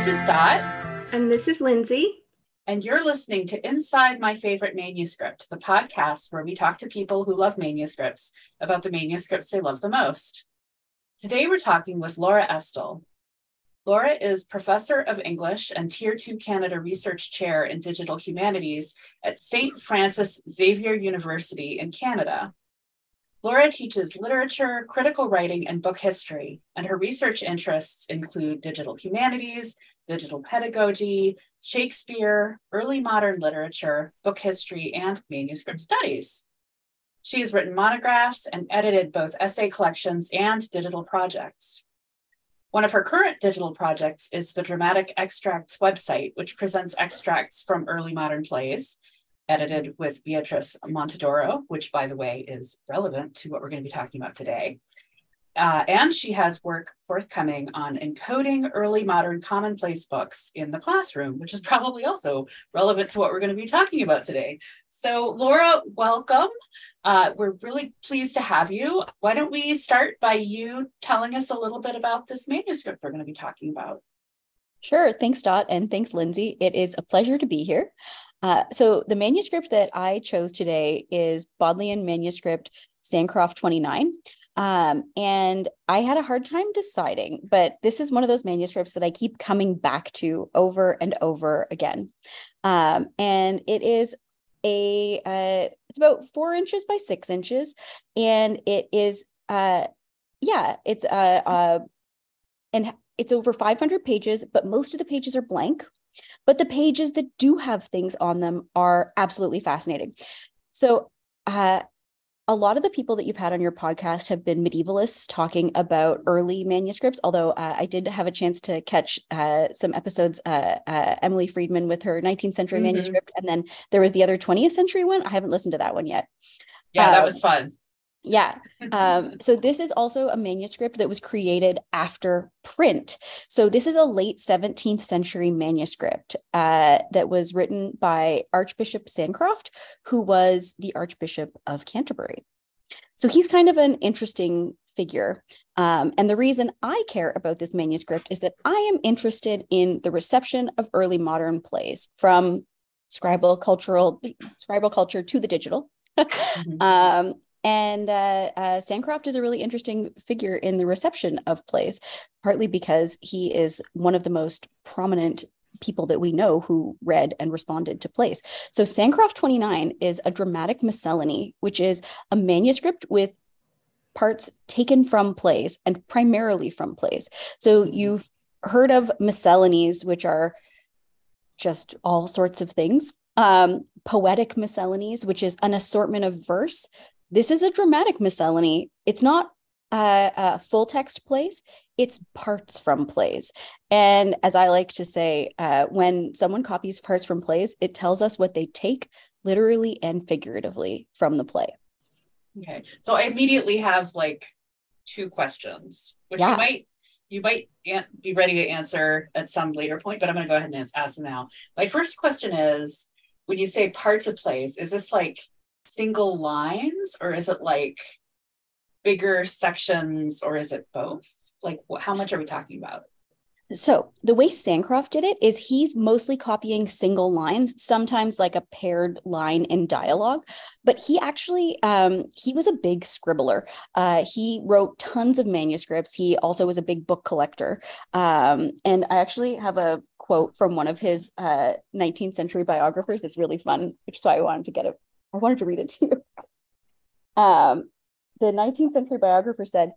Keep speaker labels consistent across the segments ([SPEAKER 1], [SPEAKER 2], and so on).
[SPEAKER 1] This is Dot.
[SPEAKER 2] And this is Lindsey.
[SPEAKER 1] And you're listening to Inside My Favorite Manuscript, the podcast where we talk to people who love manuscripts about the manuscripts they love the most. Today we're talking with Laura Estill. Laura is professor of English and Tier 2 Canada Research Chair in Digital Humanities at St. Francis Xavier University in Canada. Laura teaches literature, critical writing, and book history, and her research interests include digital humanities, digital pedagogy, Shakespeare, early modern literature, book history, and manuscript studies. She has written monographs and edited both essay collections and digital projects. One of her current digital projects is the Dramatic Extracts website, which presents extracts from early modern plays edited with Beatrice Montedoro, which, by the way, is relevant to what we're going to be talking about today. Uh, and she has work forthcoming on encoding early modern commonplace books in the classroom, which is probably also relevant to what we're going to be talking about today. So, Laura, welcome. Uh, we're really pleased to have you. Why don't we start by you telling us a little bit about this manuscript we're going to be talking about?
[SPEAKER 3] Sure. Thanks, Dot. And thanks, Lindsey. It is a pleasure to be here. Uh, so the manuscript that I chose today is Bodleian manuscript Sancroft 29. Um, and I had a hard time deciding, but this is one of those manuscripts that I keep coming back to over and over again. Um, and it is a uh, it's about four inches by six inches, and it is uh, yeah, it's uh, uh and it's over 500 pages, but most of the pages are blank. But the pages that do have things on them are absolutely fascinating. So, uh, a lot of the people that you've had on your podcast have been medievalists talking about early manuscripts. Although uh, I did have a chance to catch uh, some episodes, uh, uh Emily Friedman with her 19th century mm-hmm. manuscript, and then there was the other 20th century one. I haven't listened to that one yet.
[SPEAKER 1] Yeah, um, that was fun.
[SPEAKER 3] Yeah. Um, so this is also a manuscript that was created after print. So this is a late 17th century manuscript uh, that was written by Archbishop Sancroft, who was the Archbishop of Canterbury. So he's kind of an interesting figure. Um, and the reason I care about this manuscript is that I am interested in the reception of early modern plays from scribal cultural scribal culture to the digital. mm-hmm. um, and uh, uh, Sancroft is a really interesting figure in the reception of plays, partly because he is one of the most prominent people that we know who read and responded to plays. So, Sancroft 29 is a dramatic miscellany, which is a manuscript with parts taken from plays and primarily from plays. So, you've heard of miscellanies, which are just all sorts of things. Um, poetic miscellanies, which is an assortment of verse this is a dramatic miscellany. It's not a, a full text plays, it's parts from plays. And as I like to say, uh, when someone copies parts from plays, it tells us what they take literally and figuratively from the play.
[SPEAKER 1] Okay. So I immediately have like two questions, which yeah. you might you might be ready to answer at some later point, but I'm going to go ahead and ask them now. My first question is when you say parts of plays, is this like single lines or is it like bigger sections or is it both? Like, how much are we talking about?
[SPEAKER 3] So the way Sancroft did it is he's mostly copying single lines, sometimes like a paired line in dialogue. But he actually um, he was a big scribbler. Uh, he wrote tons of manuscripts. He also was a big book collector. Um, and I actually have a quote from one of his uh, 19th century biographers. It's really fun, which is why I wanted to get it I wanted to read it to you. Um, the 19th century biographer said,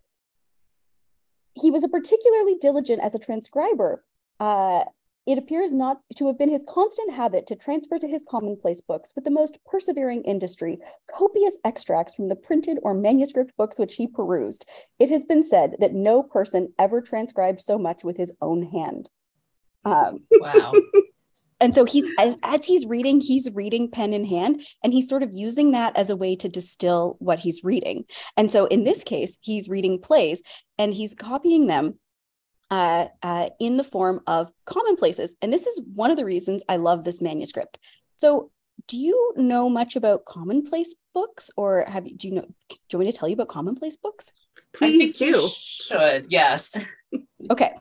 [SPEAKER 3] he was a particularly diligent as a transcriber. Uh, it appears not to have been his constant habit to transfer to his commonplace books with the most persevering industry copious extracts from the printed or manuscript books which he perused. It has been said that no person ever transcribed so much with his own hand.
[SPEAKER 1] Um, wow.
[SPEAKER 3] and so he's as, as he's reading he's reading pen in hand and he's sort of using that as a way to distill what he's reading. And so in this case he's reading plays and he's copying them uh, uh, in the form of commonplaces. And this is one of the reasons i love this manuscript. So do you know much about commonplace books or have you do you know do you want me to tell you about commonplace books?
[SPEAKER 1] Please you should yes.
[SPEAKER 3] Okay.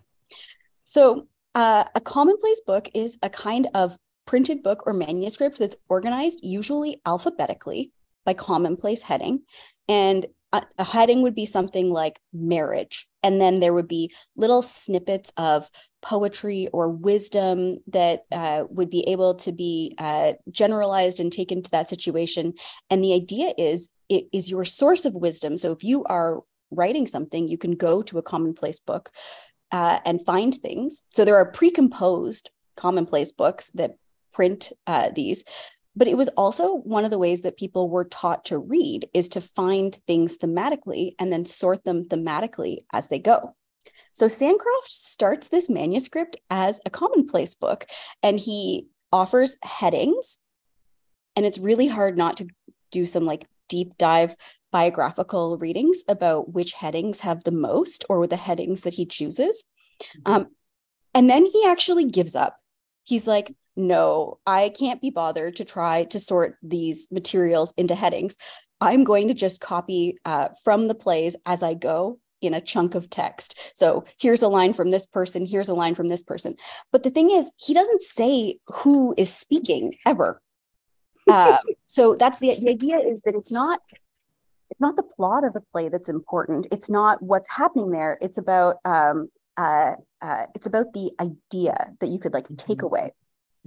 [SPEAKER 3] So Uh, a commonplace book is a kind of printed book or manuscript that's organized usually alphabetically by commonplace heading. And a, a heading would be something like marriage. And then there would be little snippets of poetry or wisdom that uh, would be able to be uh, generalized and taken to that situation. And the idea is it is your source of wisdom. So if you are writing something, you can go to a commonplace book uh, and find things. So there are precomposed commonplace books that print uh, these. But it was also one of the ways that people were taught to read is to find things thematically and then sort them thematically as they go. So Sancroft starts this manuscript as a commonplace book and he offers headings. And it's really hard not to do some like deep dive biographical readings about which headings have the most or with the headings that he chooses. Mm-hmm. Um, and then he actually gives up. He's like, no, I can't be bothered to try to sort these materials into headings. I'm going to just copy uh, from the plays as I go in a chunk of text. So here's a line from this person, here's a line from this person. But the thing is, he doesn't say who is speaking ever. Uh, so that's the, the idea is that it's not it's not the plot of the play that's important. It's not what's happening there. It's about um, uh, uh, it's about the idea that you could like take mm-hmm. away.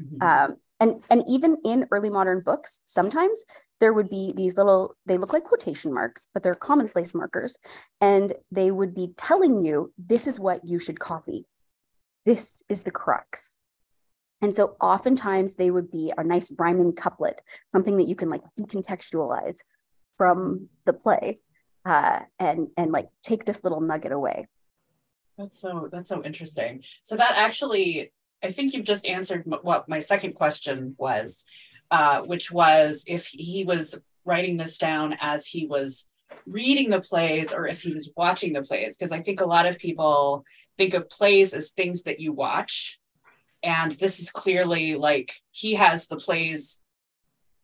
[SPEAKER 3] Mm-hmm. Um, and and even in early modern books, sometimes there would be these little they look like quotation marks but they're commonplace markers and they would be telling you this is what you should copy this is the crux and so oftentimes they would be a nice rhyming couplet something that you can like decontextualize from the play uh, and and like take this little nugget away
[SPEAKER 1] that's so that's so interesting so that actually i think you've just answered what my second question was uh, which was if he was writing this down as he was reading the plays or if he was watching the plays. Because I think a lot of people think of plays as things that you watch. And this is clearly like he has the plays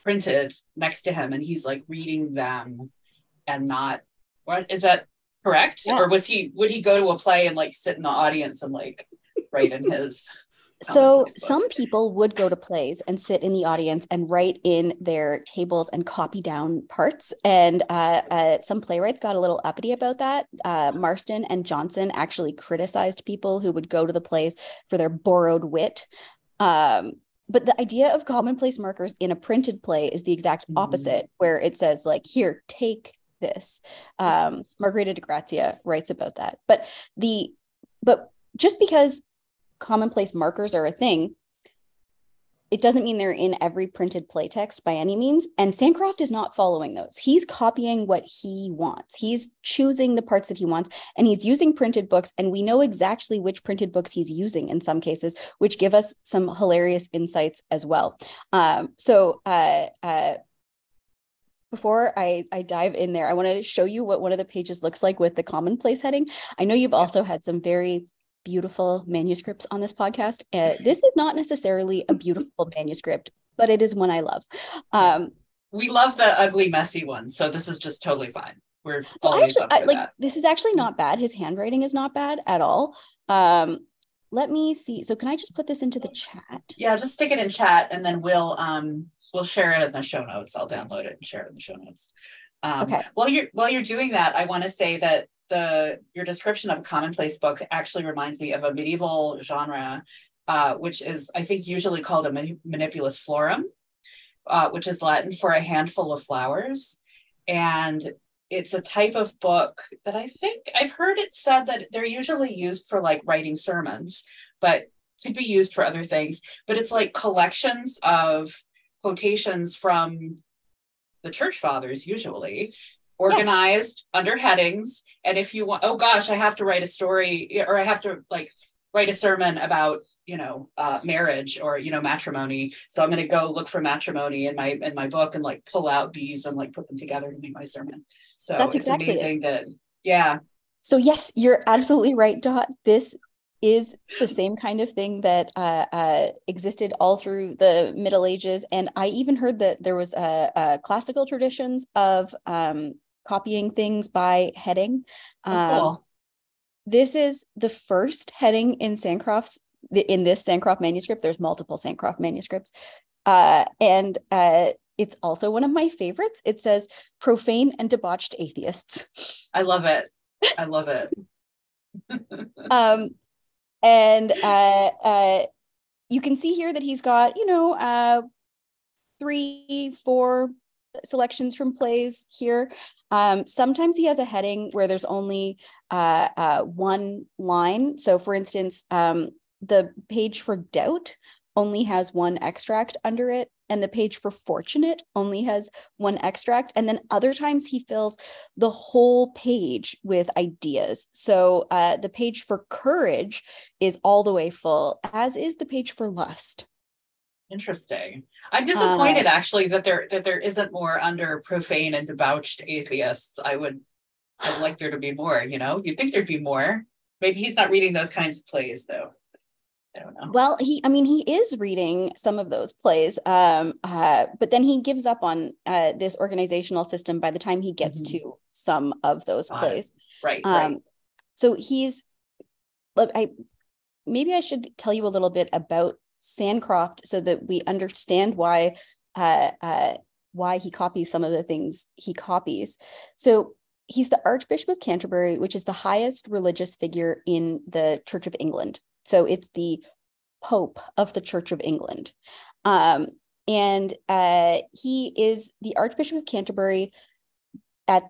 [SPEAKER 1] printed next to him and he's like reading them and not what is that correct yeah. or was he would he go to a play and like sit in the audience and like write in his
[SPEAKER 3] so some people would go to plays and sit in the audience and write in their tables and copy down parts. And uh, uh, some playwrights got a little uppity about that. Uh, Marston and Jonson actually criticized people who would go to the plays for their borrowed wit. Um, but the idea of commonplace markers in a printed play is the exact mm-hmm. opposite, mm-hmm. where it says like, "Here, take this." Um, yes. Margreta de Grazia writes about that. But the but just because commonplace markers are a thing, it doesn't mean they're in every printed playtext by any means. And Sancroft is not following those. He's copying what he wants. He's choosing the parts that he wants, and he's using printed books. And we know exactly which printed books he's using in some cases, which give us some hilarious insights as well. Um, so, uh, uh, before I, I dive in there, I want to show you what one of the pages looks like with the commonplace heading. I know you've also had some very beautiful manuscripts on this podcast. Uh, this is not necessarily a beautiful manuscript, but it is one I love. Um,
[SPEAKER 1] we love the ugly, messy ones, so this is just totally fine. We're so
[SPEAKER 3] actually I, like that. this is actually not bad. His handwriting is not bad at all. Um, let me see. So can I just put this into the chat?
[SPEAKER 1] Yeah, just stick it in chat, and then we'll um we'll share it in the show notes. I'll download it and share it in the show notes. Um, okay. While you're while you're doing that, I want to say that the your description of a commonplace book actually reminds me of a medieval genre, uh, which is I think usually called a manipulus florum, uh, which is Latin for a handful of flowers, and it's a type of book that I think I've heard it said that they're usually used for like writing sermons, but could be used for other things. But it's like collections of quotations from the church fathers usually organized yeah. under headings. And if you want, oh gosh, I have to write a story or I have to like write a sermon about you know uh, marriage or you know matrimony so i'm going to go look for matrimony in my in my book and like pull out these and like put them together to make my sermon so that's it's exactly amazing it. that yeah
[SPEAKER 3] so yes you're absolutely right dot this is the same kind of thing that uh, uh, existed all through the Middle Ages. And I even heard that there was a, a classical traditions of um, copying things by heading. Oh, cool. Um, this is the first heading in Sancroft's in this Sancroft manuscript. There's multiple Sancroft manuscripts. Uh, and uh, it's also one of my favorites. It says profane and debauched atheists.
[SPEAKER 1] I love it. I love it.
[SPEAKER 3] um, and uh, uh, you can see here that he's got, you know, uh, three, four selections from plays here. Um, sometimes he has a heading where there's only uh, uh, one line. So, for instance, um, the page for doubt only has one extract under it and the page for fortunate only has one extract and then other times he fills the whole page with ideas so uh, the page for courage is all the way full as is the page for lust
[SPEAKER 1] interesting i'm disappointed uh, actually that there that there isn't more under profane and debauched atheists i would i'd like there to be more you know you'd think there'd be more maybe he's not reading those kinds of plays though I don't know.
[SPEAKER 3] Well, he, I mean, he is reading some of those plays, um, uh, but then he gives up on uh, this organizational system by the time he gets mm-hmm. to some of those plays.
[SPEAKER 1] Right. Um, right.
[SPEAKER 3] So he's, I maybe I should tell you a little bit about Sancroft so that we understand why uh, uh, why he copies some of the things he copies. So he's the Archbishop of Canterbury, which is the highest religious figure in the Church of England. So it's the Pope of the Church of England. Um, and uh, he is the Archbishop of Canterbury at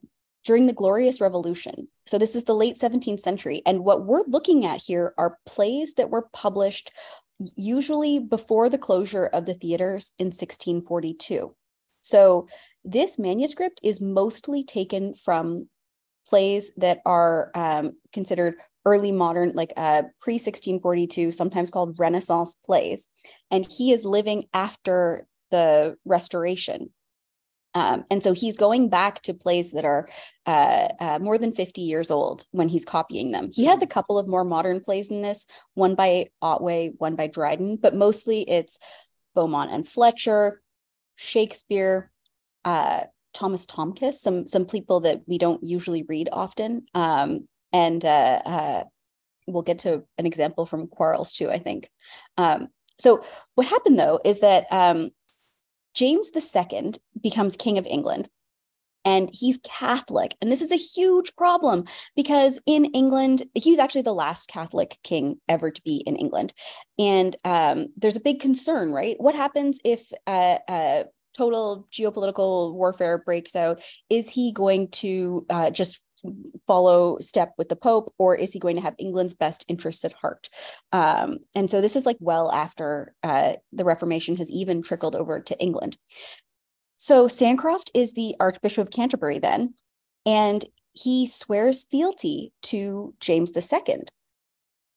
[SPEAKER 3] during the Glorious Revolution. So this is the late 17th century. And what we're looking at here are plays that were published usually before the closure of the theaters in 1642. So this manuscript is mostly taken from plays that are um, considered early modern, like uh, pre 1642, sometimes called Renaissance plays. And he is living after the Restoration. Um, and so he's going back to plays that are uh, uh, more than 50 years old when he's copying them. He has a couple of more modern plays in this, one by Otway, one by Dryden, but mostly it's Beaumont and Fletcher, Shakespeare, uh, Thomas Tomkis, some some people that we don't usually read often, um, and uh, uh, we'll get to an example from Quarles too. I think. Um, so what happened though is that um, James II becomes King of England, and he's Catholic. And this is a huge problem because in England, he was actually the last Catholic king ever to be in England. And um, there's a big concern, right? What happens if uh, uh, total geopolitical warfare breaks out? Is he going to uh, just follow step with the Pope, or is he going to have England's best interests at heart? Um, and so this is like well after uh, the Reformation has even trickled over to England. So Sancroft is the Archbishop of Canterbury then, and he swears fealty to James II.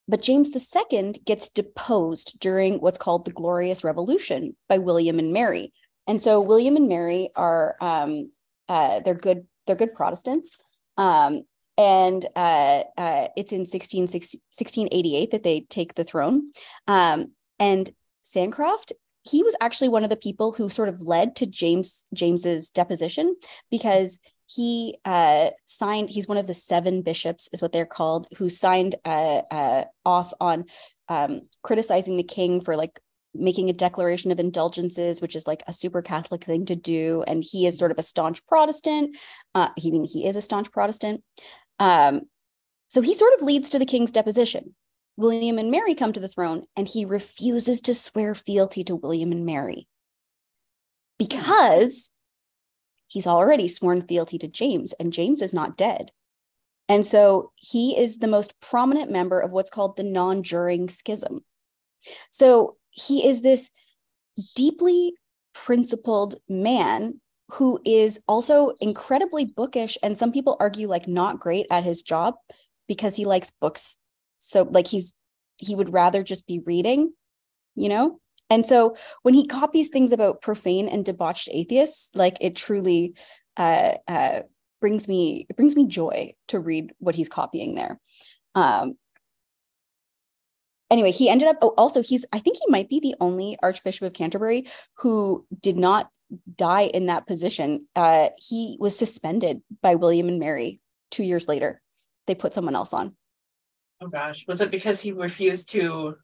[SPEAKER 3] But James II gets deposed during what's called the Glorious Revolution by William and Mary. And so William and Mary are um, uh, they're good they're good Protestants. Um, and uh, uh, it's in 16, 1688 that they take the throne. Um, and Sancroft, he was actually one of the people who sort of led to James James's deposition because he uh, signed. He's one of the seven bishops, is what they're called, who signed uh, uh, off on um, criticizing the king for like making a declaration of indulgences, which is like a super Catholic thing to do. And he is sort of a staunch Protestant. Uh, he, mean, he is a staunch Protestant. Um, so he sort of leads to the king's deposition. William and Mary come to the throne, and he refuses to swear fealty to William and Mary because he's already sworn fealty to James, and James is not dead. And so he is the most prominent member of what's called the non juring schism. So he is this deeply principled man who is also incredibly bookish and some people argue like not great at his job because he likes books. So like he's he would rather just be reading you know? And so when he copies things about profane and debauched atheists like it truly uh, uh, brings me it brings me joy to read what he's copying there. Um, anyway, he ended up, oh, also, he's, I think he might be the only Archbishop of Canterbury who did not die in that position. Uh, he was suspended by William and Mary two years later. They put someone else on.
[SPEAKER 1] Oh gosh. Was it because he refused to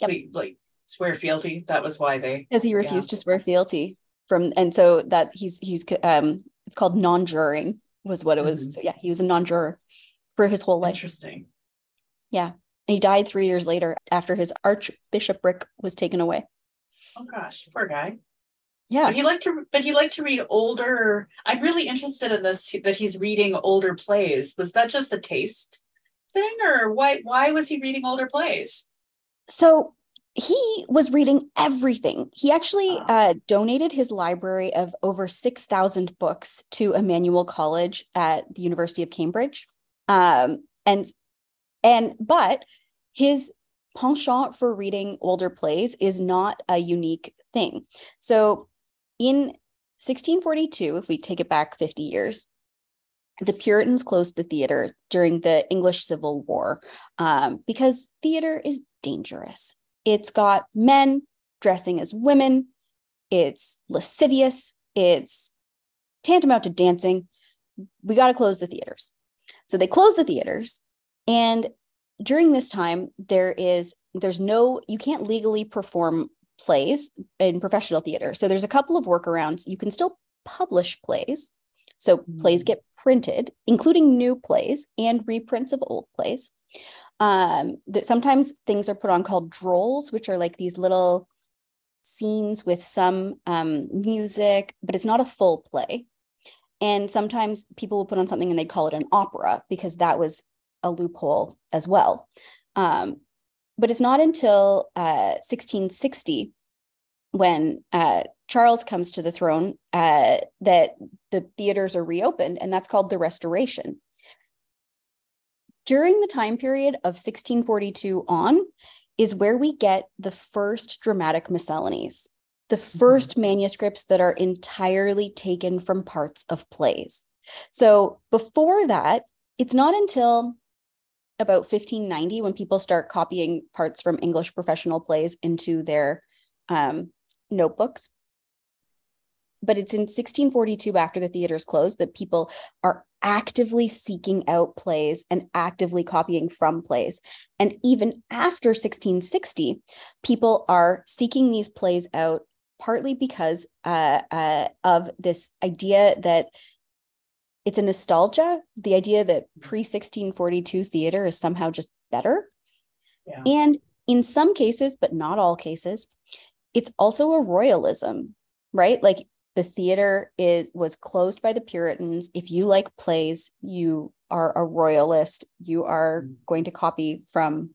[SPEAKER 1] Yep. like swear fealty. That was why they
[SPEAKER 3] because he refused yeah. to swear fealty from and so that he's he's um it's called non-juring was what it was. Mm-hmm. So yeah, he was a non-juror for his whole life.
[SPEAKER 1] Interesting.
[SPEAKER 3] Yeah. He died three years later after his archbishopric was taken away.
[SPEAKER 1] Oh gosh, poor guy.
[SPEAKER 3] Yeah.
[SPEAKER 1] But he liked to but he liked to read older. I'm really interested in this that he's reading older plays. Was that just a taste thing or why why was he reading older plays?
[SPEAKER 3] So he was reading everything. He actually uh, donated his library of over 6,000 books to Emmanuel College at the University of Cambridge. Um, and, and, but his penchant for reading older plays is not a unique thing. So in 1642, if we take it back 50 years, the Puritans closed the theater during the English Civil War um, because theater is dangerous. It's got men dressing as women. It's lascivious. It's tantamount to dancing. We got to close the theaters. So they close the theaters. And during this time, there is, there's no, you can't legally perform plays in professional theater. So there's a couple of workarounds. You can still publish plays. So plays mm. get printed, including new plays and reprints of old plays. Um, that sometimes things are put on called drolls, which are like these little scenes with some um, music, but it's not a full play. And sometimes people will put on something and they call it an opera because that was a loophole as well. Um, but it's not until uh, 1660 when uh, Charles comes to the throne uh, that the theaters are reopened, and that's called the Restoration. During the time period of 1642 on is where we get the first dramatic miscellanies, the 1st mm-hmm. manuscripts that are entirely taken from parts of plays. So before that, it's not until about 1590 when people start copying parts from English professional plays into their um, notebooks. But it's in 1642 after the theaters closed that people are actively seeking out plays and actively copying from plays. And even after 1660 people are seeking these plays out partly because uh, uh, of this idea that it's a nostalgia. The idea that pre-1642 theater is somehow just better. Yeah. and in some cases but not all cases it's also a royalism right? Like the theater is was closed by the puritans. If you like plays you are a royalist. You are mm. going to copy from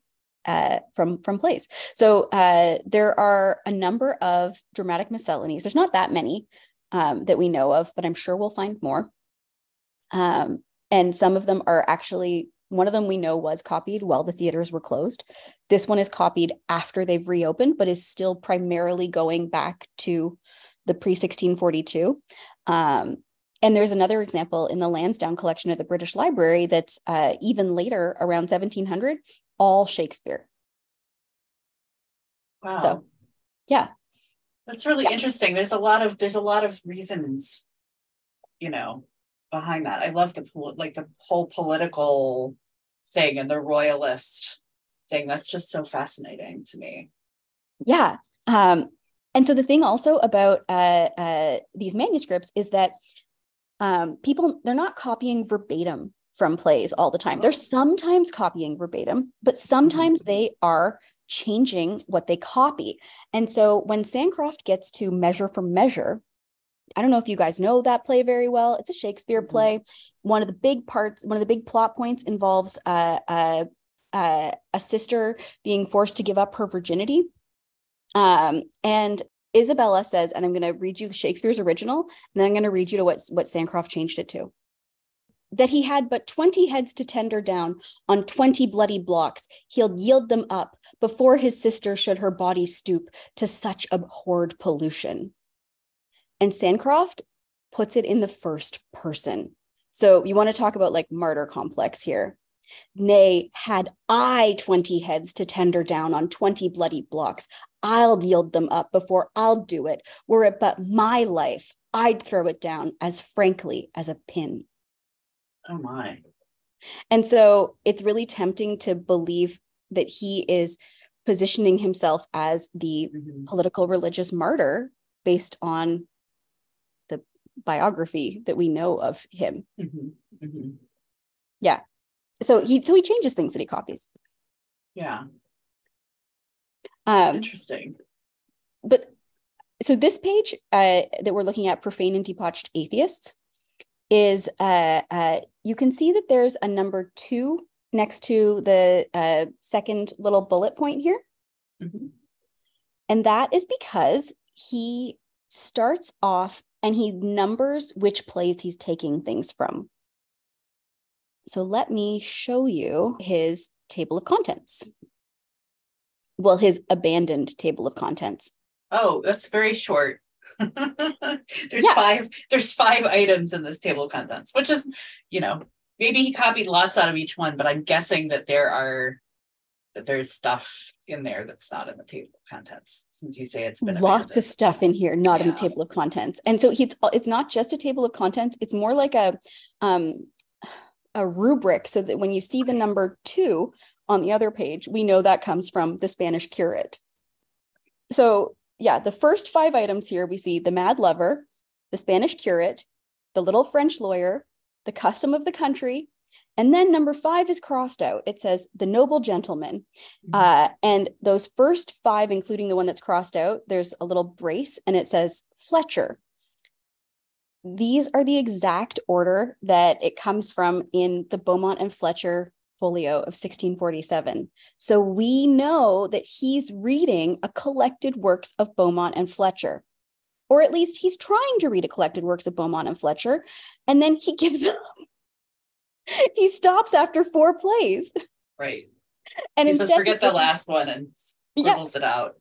[SPEAKER 3] uh, from from plays. So uh, there are a number of dramatic miscellanies. There's not that many um, that we know of but i'm sure we'll find more um, and some of them are actually one of them we know was copied while the theaters were closed this one is copied after they've reopened but is still primarily going back to the pre 1642. Um, and there's another example in the Lansdowne collection of the British Library that's uh, even later, around 1700, all Shakespeare.
[SPEAKER 1] Wow.
[SPEAKER 3] So, yeah.
[SPEAKER 1] That's really yeah. interesting. There's a lot of there's a lot of reasons, you know, behind that. I love the like the whole political thing and the royalist thing. That's just so fascinating to me.
[SPEAKER 3] Yeah. Um, and so the thing also about uh, uh, these manuscripts is that um, people they're not copying verbatim from plays all the time. They're sometimes copying verbatim, but sometimes they are changing what they copy. And so when Sancroft gets to Measure for Measure, I don't know if you guys know that play very well. It's a Shakespeare mm-hmm. play. One of the big parts, one of the big plot points involves uh, uh, uh, a sister being forced to give up her virginity um, and Isabella says, and I'm going to read you Shakespeare's original, and then I'm going to read you to what, what Sancroft changed it to. That he had but 20 heads to tender down on 20 bloody blocks, he'll yield them up before his sister should her body stoop to such abhorred pollution. And Sancroft puts it in the first person. So you want to talk about like martyr complex here. Nay, had I 20 heads to tender down on 20 bloody blocks, I'll yield them up before I'll do it. Were it but my life, I'd throw it down as frankly as a pin.
[SPEAKER 1] Oh my.
[SPEAKER 3] And so it's really tempting to believe that he is positioning himself as the
[SPEAKER 1] Mhm.
[SPEAKER 3] political religious martyr based on biography that we know of him.
[SPEAKER 1] Mhm. Mhm.
[SPEAKER 3] So he so he changes things that he copies.
[SPEAKER 1] Yeah.
[SPEAKER 3] Um,
[SPEAKER 1] Interesting.
[SPEAKER 3] but so this page uh, that we're looking at, profane and debauched atheists, is uh, uh, you can see that there's a number two next to the uh, second little bullet point here,
[SPEAKER 1] Mhm.
[SPEAKER 3] and that is because he starts off and he numbers which plays he's taking things from. So let me show you his table of contents. Well, his abandoned table of contents.
[SPEAKER 1] Oh, that's very short. there's
[SPEAKER 3] Yeah.
[SPEAKER 1] five. There's five items in this table of contents, which is, you know, maybe he copied lots out of each one, but I'm guessing that there are that there's stuff in there that's not in the table of contents. Since you say it's been
[SPEAKER 3] lots
[SPEAKER 1] abandoned.
[SPEAKER 3] of stuff in here not in the table of contents and so it's it's not just a table of contents it's more like a um a rubric so that when you see the number two on the other page we know that comes from the spanish curate so yeah the first five items here we see the mad lover the spanish curate the little french lawyer the custom of the country and then number five is crossed out it says the noble gentleman
[SPEAKER 1] Mhm.
[SPEAKER 3] uh, and those first five, including the one that's crossed out, there's a little brace and it says Fletcher. These are the exact order that it comes from in the Beaumont and Fletcher folio of 1647. So we know that he's reading a collected works of Beaumont and Fletcher. Or at least he's trying to read a collected works of Beaumont and Fletcher, and then he gives up. he stops after four plays.
[SPEAKER 1] right.
[SPEAKER 3] And
[SPEAKER 1] he says,
[SPEAKER 3] instead
[SPEAKER 1] forget the last one and
[SPEAKER 3] Yes.
[SPEAKER 1] scribbles it out.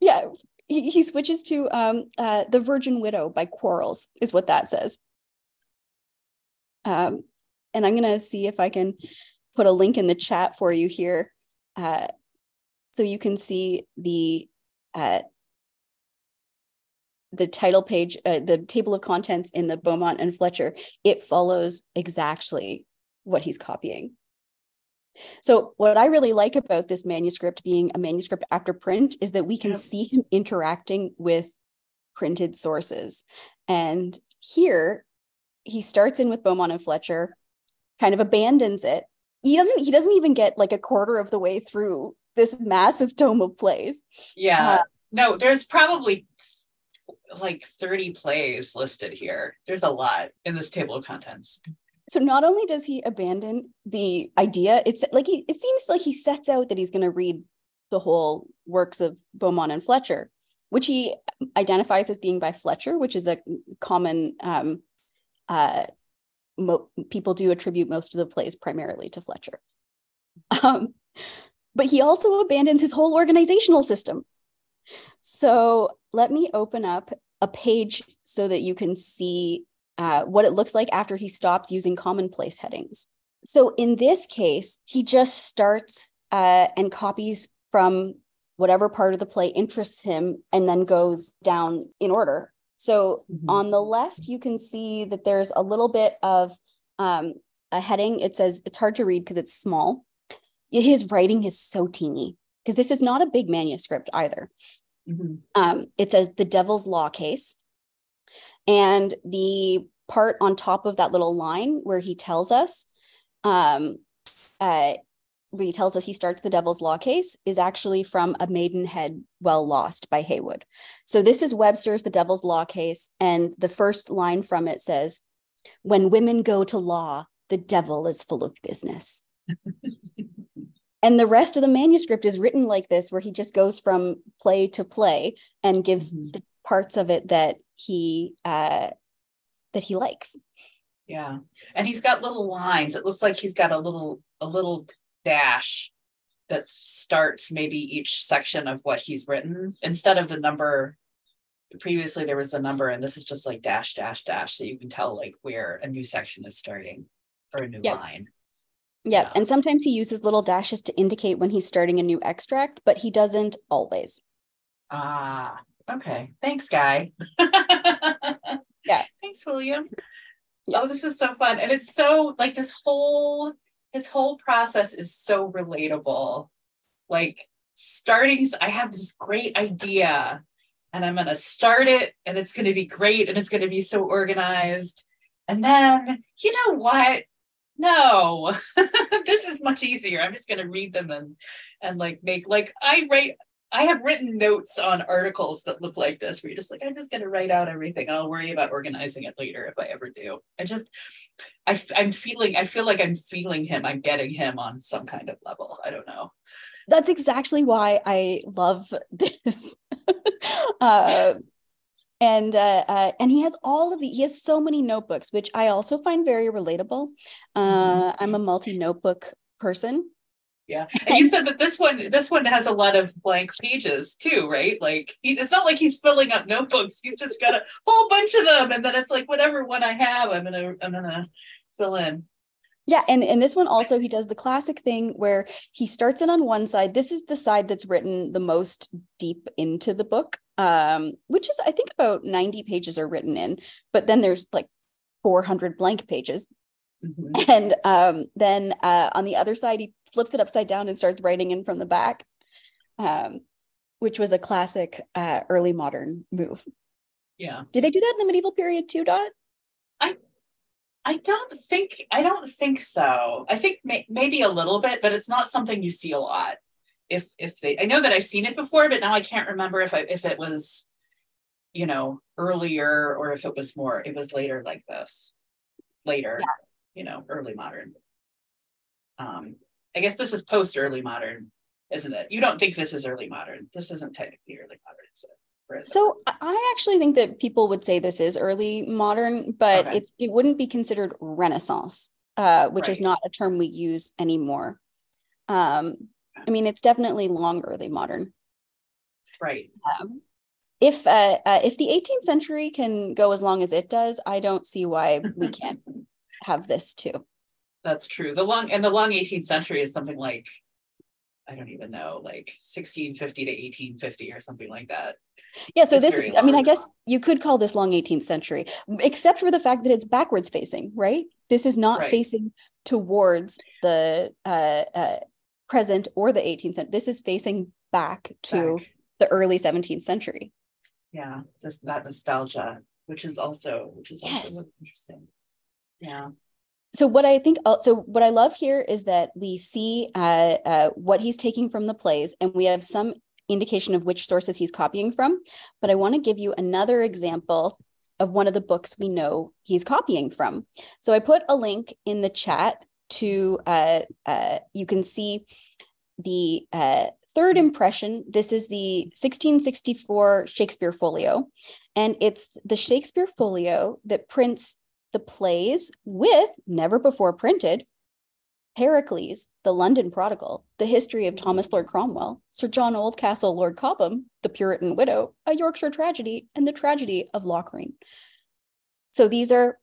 [SPEAKER 3] yeah he, he switches to um uh the virgin widow by quarles is what that says um and i'm gonna see if i can put a link in the chat for you here uh so you can see the uh the title page uh, the table of contents in the beaumont and fletcher it follows exactly what he's copying so what I really like about this manuscript being a manuscript after print is that we can
[SPEAKER 1] Yep.
[SPEAKER 3] see him interacting with printed sources. And here he starts in with Beaumont and Fletcher, kind of abandons it. He doesn't he doesn't even get like a quarter of the way through this massive tome of plays.
[SPEAKER 1] Yeah.
[SPEAKER 3] Uh,
[SPEAKER 1] no, there's probably like 30 plays listed here. There's a lot in this table of contents.
[SPEAKER 3] So not only does he abandon the idea, it's like he it seems like he sets out that he's going to read the whole works of Beaumont and Fletcher, which he identifies as being by Fletcher, which is a common um, uh, mo- people do attribute most of the plays primarily to Fletcher. Um, but he also abandons his whole organizational system. So let me open up a page so that you can see uh, what it looks like after he stops using commonplace headings. So in this case, he just starts uh, and copies from whatever part of the play interests him and then goes down in order. So
[SPEAKER 1] Mhm.
[SPEAKER 3] on the left, you can see that there's a little bit of um, a heading. It says it's hard to read because it's small. His writing is so teeny because this is not a big manuscript either
[SPEAKER 1] Mhm.
[SPEAKER 3] um, it says the devil's law case and the part on top of that little line where he tells us um, uh, where he tells us he starts the devil's law case is actually from a maidenhead well lost by Heywood so this is webster's the devil's law case and the first line from it says when women go to law the devil is full of business and the rest of the manuscript is written like this where he just goes from play to play and gives
[SPEAKER 1] Mhm.
[SPEAKER 3] the parts of it that he uh that he likes
[SPEAKER 1] Yeah. And he's got little lines. It looks like he's got a little a little dash that starts maybe each section of what he's written instead of the number previously there was the number and this is just like dash dash dash so you can tell like where a new section is starting or a new
[SPEAKER 3] Yeah.
[SPEAKER 1] line.
[SPEAKER 3] yeah.
[SPEAKER 1] Yeah.
[SPEAKER 3] and sometimes he uses little dashes to indicate when he's starting a new extract but he doesn't always
[SPEAKER 1] Ah, okay. Thanks, Guy.
[SPEAKER 3] Yeah.
[SPEAKER 1] Thanks, William.
[SPEAKER 3] Yeah.
[SPEAKER 1] Oh, this is so fun. And it's so like this whole his whole process is so relatable. Like starting, I have this great idea and I'm going to start it and it's going to be great and it's going to be so organized. And then, you know what? No, this is much easier. I'm just going to read them and and like make like I write I have written notes on articles that look like this where you're just like, I'm just going to write out everything. I'll worry about organizing it later if I ever do. I just, I, I'm feeling, I feel like I'm feeling him. I'm getting him on some kind of level. I don't know.
[SPEAKER 3] That's exactly why I love this. uh, and uh, uh, and he has all of the he has so many notebooks which i also find very relatable uh, mm-hmm. i'm a multi notebook person
[SPEAKER 1] yeah and you said that this one this one has a lot of blank pages too right like he, it's not like he's filling up notebooks he's just got a whole bunch of them and then it's like whatever one i have i'm gonna i'm gonna fill in
[SPEAKER 3] yeah, and and this one also he does the classic thing where he starts it on one side. This is the side that's written the most deep into the book, um, which is I think about 90 pages are written in, but then there's like 400 blank pages. Mm-hmm. And um, then uh, on the other side, he flips it upside down and starts writing in from the back, um, which was a classic uh, early modern move.
[SPEAKER 1] Yeah.
[SPEAKER 3] Did they do that in the medieval period too, Dot?
[SPEAKER 1] I I don't think I don't think so. I think may, maybe a little bit, but it's not something you see a lot. If if they, I know that I've seen it before, but now I can't remember if I if it was, you know, earlier or if it was more. It was later like this, later, yeah. you know, early modern. Um, I guess this is post early modern, isn't it? You don't think this is early modern? This isn't technically early modern, is it?
[SPEAKER 3] So I actually think that people would say this is early modern, but okay. it's it wouldn't be considered Renaissance, uh, which right. is not a term we use anymore. Um, I mean, it's definitely long early modern.
[SPEAKER 1] Right.
[SPEAKER 3] Um, if uh, uh, if the 18th century can go as long as it does, I don't see why we can't have this too.
[SPEAKER 1] That's true. The long and the long 18th century is something like I don't even know, like 1650 to 1850 or something like that.
[SPEAKER 3] Yeah. So it's this, I mean, I guess you could call this long 18th century, except for the fact that it's backwards facing, right? This is not right. facing towards the uh, uh, present or the 18th century. This is facing back to back. the early 17th century.
[SPEAKER 1] Yeah. This, that nostalgia, which is also, which is yes. also interesting. Yeah
[SPEAKER 3] so what I think, uh, so what I love here is that we see uh, uh, what he's taking from the plays, and we have some indication of which sources he's copying from. But I want to give you another example of one of the books we know he's copying from. So I put a link in the chat to uh, uh, you can see the uh, third impression. This is the 1664 Shakespeare Folio, and it's the Shakespeare Folio that prints the plays with never before printed Pericles, the London Prodigal, the history of Thomas Lord Cromwell, Sir John Oldcastle, Lord Cobham, the Puritan Widow, a Yorkshire tragedy, and the tragedy of Locrine. So these are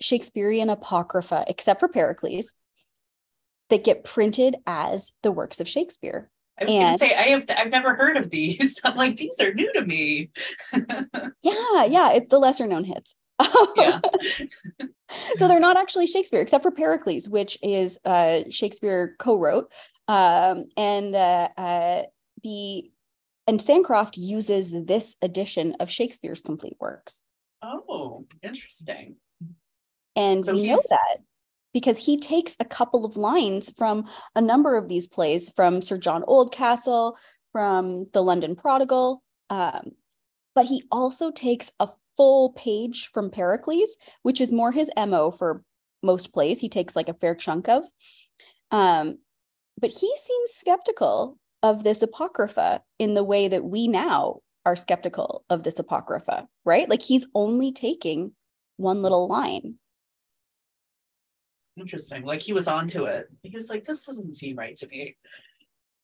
[SPEAKER 3] Shakespearean apocrypha, except for Pericles, that get printed as the works of Shakespeare.
[SPEAKER 1] I was going to say I have I've never heard of these. I'm like these are new to me.
[SPEAKER 3] yeah, yeah, it's the lesser known hits yeah. so they're not actually Shakespeare, except for Pericles, which is uh, Shakespeare co-wrote, um, and uh, uh, the and Sancroft uses this edition of Shakespeare's complete works.
[SPEAKER 1] Oh, interesting.
[SPEAKER 3] And so we know that because he takes a couple of lines from a number of these plays, from Sir John Oldcastle, from The London Prodigal, um, but he also takes a full page from Pericles, which is more his MO for most plays. He takes like a fair chunk of. Um, but he seems skeptical of this Apocrypha in the way that we now are skeptical of this Apocrypha, right? Like he's only taking one little line.
[SPEAKER 1] Interesting. Like he was onto it. He was like, this doesn't seem right to me.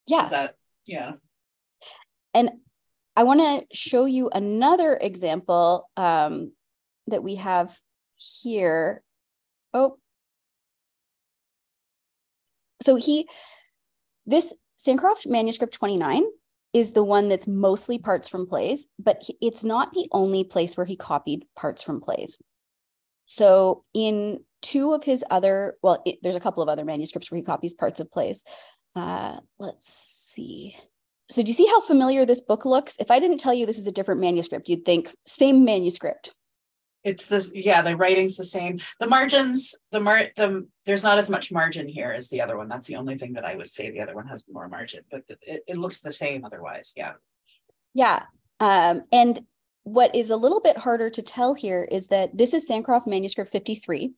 [SPEAKER 3] Yeah.
[SPEAKER 1] Is that, yeah.
[SPEAKER 3] And I want to show you another example um, that we have here. Oh, so he, this Sancroft manuscript 29 is the one that's mostly parts from plays, but it's not the only place where he copied parts from plays. So in two of his other, well, it, there's a couple of other manuscripts where he copies parts of plays. Uh, let's see. So do you see how familiar this book looks? If I didn't tell you this is a different manuscript, you'd think same manuscript.
[SPEAKER 1] It's this, yeah, the writing's the same. The margins, the mar the there's not as much margin here as the other one. That's the only thing that I would say. The other one has more margin, but it, it looks the same otherwise. Yeah.
[SPEAKER 3] Yeah. Um, and what is a little bit harder to tell here is that this is Sancroft manuscript 53,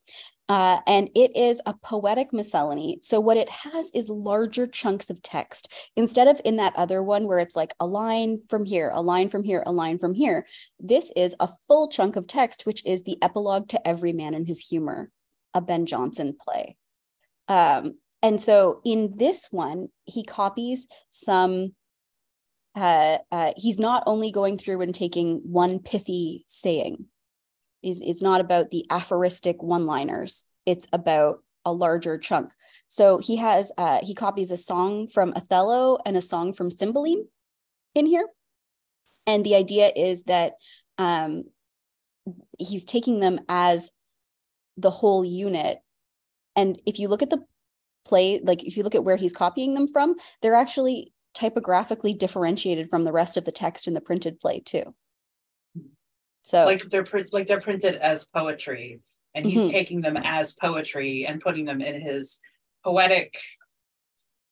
[SPEAKER 3] uh, and it is a poetic miscellany. So, what it has is larger chunks of text instead of in that other one where it's like a line from here, a line from here, a line from here. This is a full chunk of text, which is the epilogue to Every Man in His Humor, a Ben Jonson play. Um, and so, in this one, he copies some uh, uh, he's not only going through and taking one pithy saying. Is it's not about the aphoristic one-liners. It's about a larger chunk. So he has uh, he copies a song from Othello and a song from Cymbeline in here, and the idea is that um, he's taking them as the whole unit. And if you look at the play, like if you look at where he's copying them from, they're actually typographically differentiated from the rest of the text in the printed play too. So
[SPEAKER 1] like they're like they're printed as poetry and he's mm-hmm. taking them as poetry and putting them in his poetic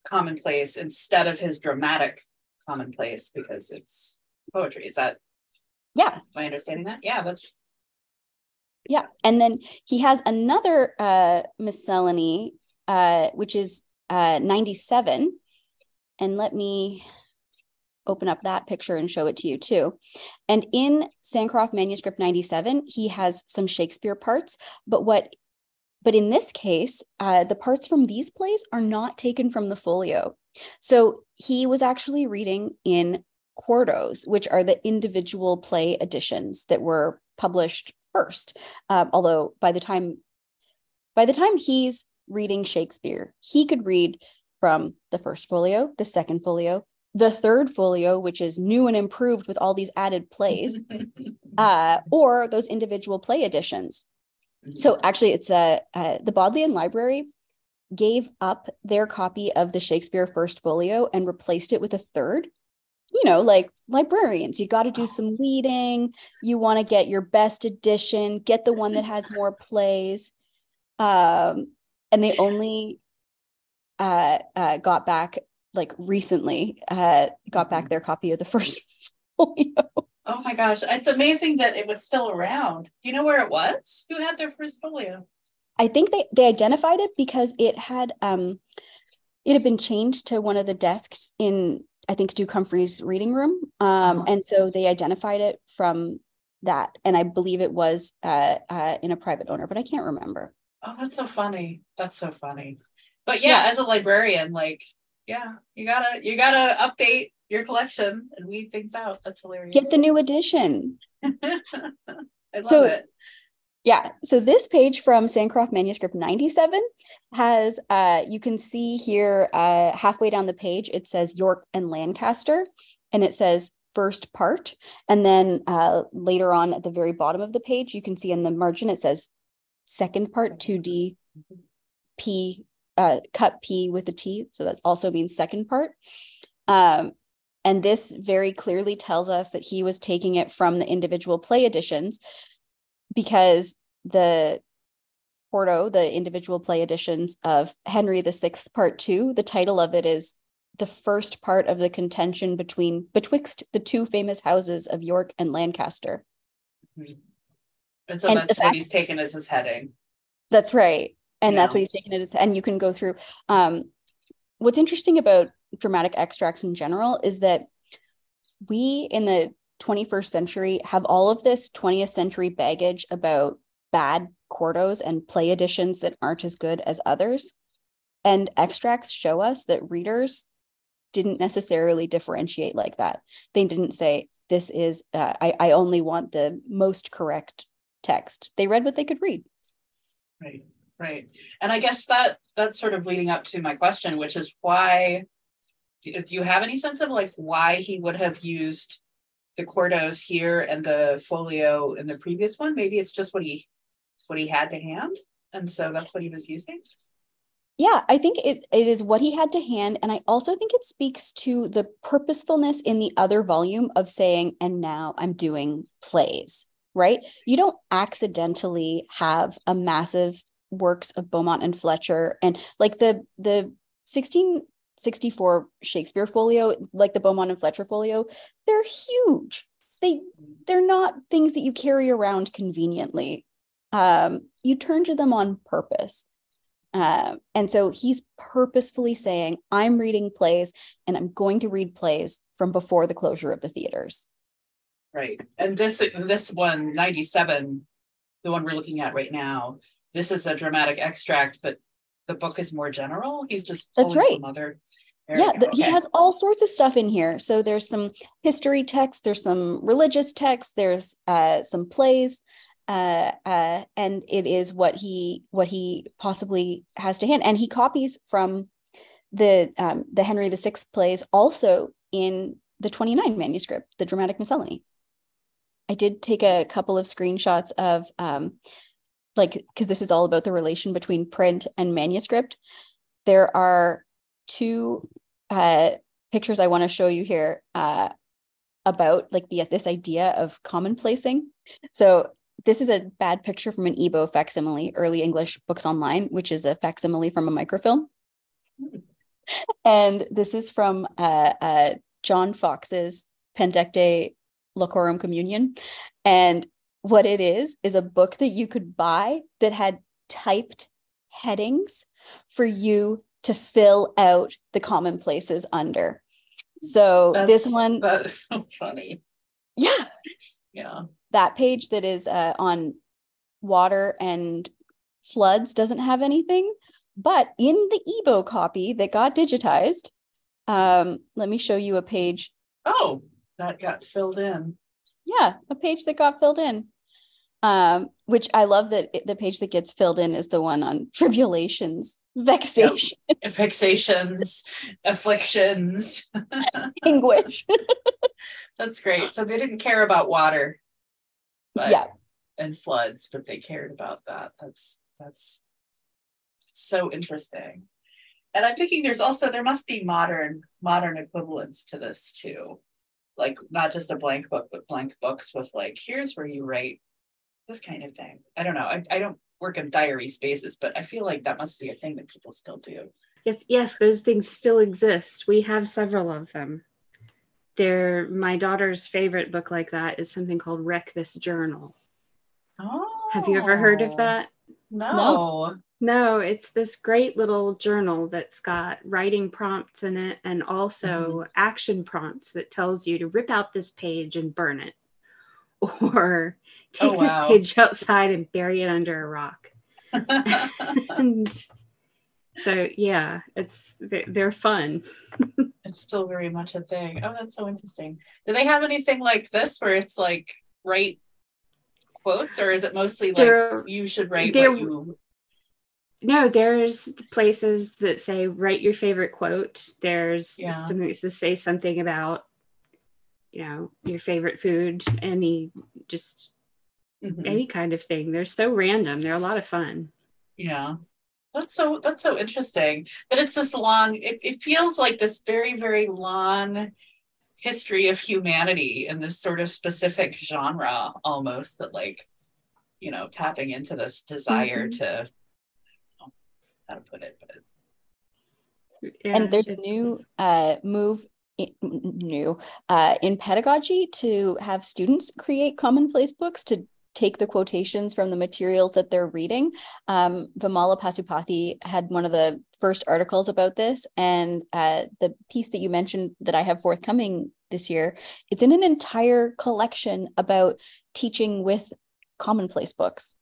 [SPEAKER 1] commonplace instead of his dramatic commonplace because it's poetry. Is that
[SPEAKER 3] yeah.
[SPEAKER 1] Am I understanding that? Yeah, that's
[SPEAKER 3] yeah. And then he has another uh miscellany, uh, which is uh 97 and let me open up that picture and show it to you too. And in Sancroft manuscript 97, he has some Shakespeare parts, but what but in this case, uh, the parts from these plays are not taken from the folio. So he was actually reading in quartos, which are the individual play editions that were published first. Uh, although by the time by the time he's reading Shakespeare, he could read from the first folio, the second folio, the third folio, which is new and improved with all these added plays, uh, or those individual play editions. So actually, it's a uh, the Bodleian Library gave up their copy of the Shakespeare First Folio and replaced it with a third. You know, like librarians, you got to do some weeding. You want to get your best edition, get the one that has more plays. Um, and they only uh, uh, got back like recently uh, got back mm-hmm. their copy of the first folio.
[SPEAKER 1] Oh my gosh, it's amazing that it was still around. Do you know where it was? Who had their first folio?
[SPEAKER 3] I think they they identified it because it had um it had been changed to one of the desks in I think Duke Humphrey's reading room. Um, uh-huh. and so they identified it from that. And I believe it was uh, uh, in a private owner, but I can't remember.
[SPEAKER 1] Oh, that's so funny. That's so funny but yeah, as a librarian, like, yeah, you gotta you gotta update your collection and weed things out. That's hilarious.
[SPEAKER 3] Get the new edition.
[SPEAKER 1] I love
[SPEAKER 3] so,
[SPEAKER 1] it.
[SPEAKER 3] Yeah. So this page from Sancroft Manuscript 97 has uh you can see here uh halfway down the page it says York and Lancaster and it says first part and then uh later on at the very bottom of the page you can see in the margin it says second part 2D P uh, cut P with a T. So that also means second part. Um, and this very clearly tells us that he was taking it from the individual play editions because the Quarto, the individual play editions of Henry VI, part two, the title of it is the first part of the contention between betwixt the two famous houses of York and Lancaster.
[SPEAKER 1] Mm-hmm. And so and that's what he's taken as his heading.
[SPEAKER 3] That's right and yeah. that's what he's taking it and you can go through um, what's interesting about dramatic extracts in general is that we in the 21st century have all of this 20th century baggage about bad quartos and play editions that aren't as good as others. And extracts show us that readers didn't necessarily differentiate like that. They didn't say this is uh, I, I only want the most correct text. They read what they could read.
[SPEAKER 1] Right right. And i guess that that's sort of leading up to my question which is why do you have any sense of like why he would have used the quartos here and the folio in the previous one? Maybe it's just what he what he had to hand and so that's what he was using?
[SPEAKER 3] Yeah i think it, it is what he had to hand and i also think it speaks to the purposefulness in the other volume of saying and now i'm doing plays right? You don't accidentally have a massive works of beaumont and fletcher and like the the 1664 shakespeare folio like the beaumont and fletcher folio they're huge they they're not things that you carry around conveniently um, you turn to them on purpose uh, and so he's purposefully saying, I'm reading plays and I'm going to read plays from before the closure of the theaters.
[SPEAKER 1] Right. And this this one, 97, the one we're looking at right now, this is a dramatic extract, but the book is more general. He's just
[SPEAKER 3] That's right.
[SPEAKER 1] Other
[SPEAKER 3] yeah, the, okay. he has all sorts of stuff in here. So there's some history text, there's some religious text, there's uh, some plays uh, uh, and it is what he what he possibly has to hand, and he copies from the um, the Henry VI plays also in the 29 manuscript, the dramatic miscellany. I did take a couple of screenshots of um, like because this is all about the relation between print and manuscript. There are two uh, pictures I want to show you here uh, about like the this idea of commonplacing. So this is a bad picture from an EEBO facsimile, Early English Books Online, which is a facsimile from a microfilm. and this is from uh, uh, John Foxe's Pandectae Locorum Communium. And what it is, is a book that you could buy that had typed headings for you to fill out the commonplaces under. So that's, this one.
[SPEAKER 1] That's so funny.
[SPEAKER 3] Yeah.
[SPEAKER 1] Yeah
[SPEAKER 3] that page that is uh, on water and floods doesn't have anything. But in the EEBO copy that got digitized, um, let me show you a page.
[SPEAKER 1] Oh, that got filled in.
[SPEAKER 3] Yeah, a page that got filled in. Um, which I love that it, the page that gets filled in is the one on tribulations, vexation,
[SPEAKER 1] yep. vexations, afflictions,
[SPEAKER 3] anguish.
[SPEAKER 1] That's great. So they didn't care about water
[SPEAKER 3] but, yeah
[SPEAKER 1] and floods but they cared about that that's that's so interesting and i'm thinking there's also there must be modern modern equivalents to this too like not just a blank book but blank books with like here's where you write this kind of thing. I don't know. I, I don't work in diary spaces but i feel like that must be a thing that people still do.
[SPEAKER 2] Yes yes those things still exist. We have several of them. There my daughter's favorite book like that is something called wreck this journal.
[SPEAKER 1] Oh
[SPEAKER 2] have you ever heard of oh. that?
[SPEAKER 1] No.
[SPEAKER 2] No it's this great little journal that's got writing prompts in it and also mm-hmm. action prompts that tells you to rip out this page and burn it. Or take oh, wow. this page outside and bury it under a rock. And so yeah it's they're fun.
[SPEAKER 1] It's still very much a thing. Oh that's so interesting. Do they have anything like this where it's like write quotes or is it mostly like there, you should write there, what you
[SPEAKER 2] no there's places that say write your favorite quote. There's yeah. something to say something about you know your favorite food any just mm-hmm. any kind of thing they're so random they're a lot of fun
[SPEAKER 1] yeah that's so that's so interesting that it's this long it, it feels like this very very long history of humanity in this sort of specific genre almost that like you know tapping into this desire mm-hmm. to how to put it but
[SPEAKER 3] yeah, and there's a new uh, move new uh, in pedagogy to have students create commonplace books to take the quotations from the materials that they're reading. Um, Vimala Pasupathy had one of the first articles about this, and uh, the piece that you mentioned that I have forthcoming this year, it's in an entire collection about teaching with commonplace books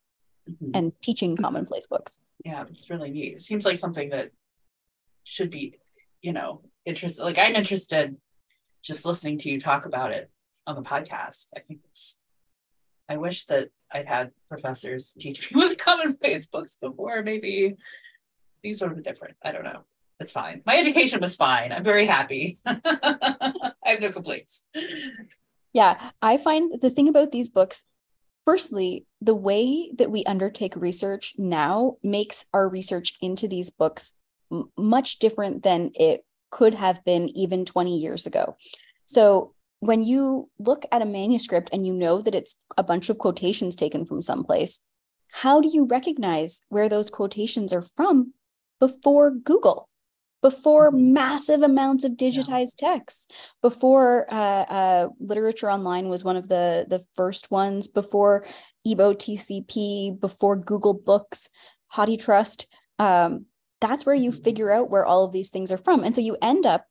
[SPEAKER 3] mm-hmm. and teaching commonplace books.
[SPEAKER 1] Yeah, it's really neat. It seems like something that should be, you know, interested. Like I'm interested just listening to you talk about it on the podcast. I think it's I wish that I'd had professors teach me with commonplace books before. Maybe these would have been different. I don't know. It's fine. My education was fine. I'm very happy. I have no complaints.
[SPEAKER 3] Yeah, I find the thing about these books, firstly, the way that we undertake research now makes our research into these books m- much different than it could have been even 20 years ago. So when you look at a manuscript and you know that it's a bunch of quotations taken from someplace, how do you recognize where those quotations are from before Google? Before mm-hmm. massive amounts of digitized yeah. texts, before uh, uh, literature online was one of the the first ones, before EEBO TCP, before Google Books, HathiTrust, um, that's where you mm-hmm. figure out where all of these things are from. And so you end up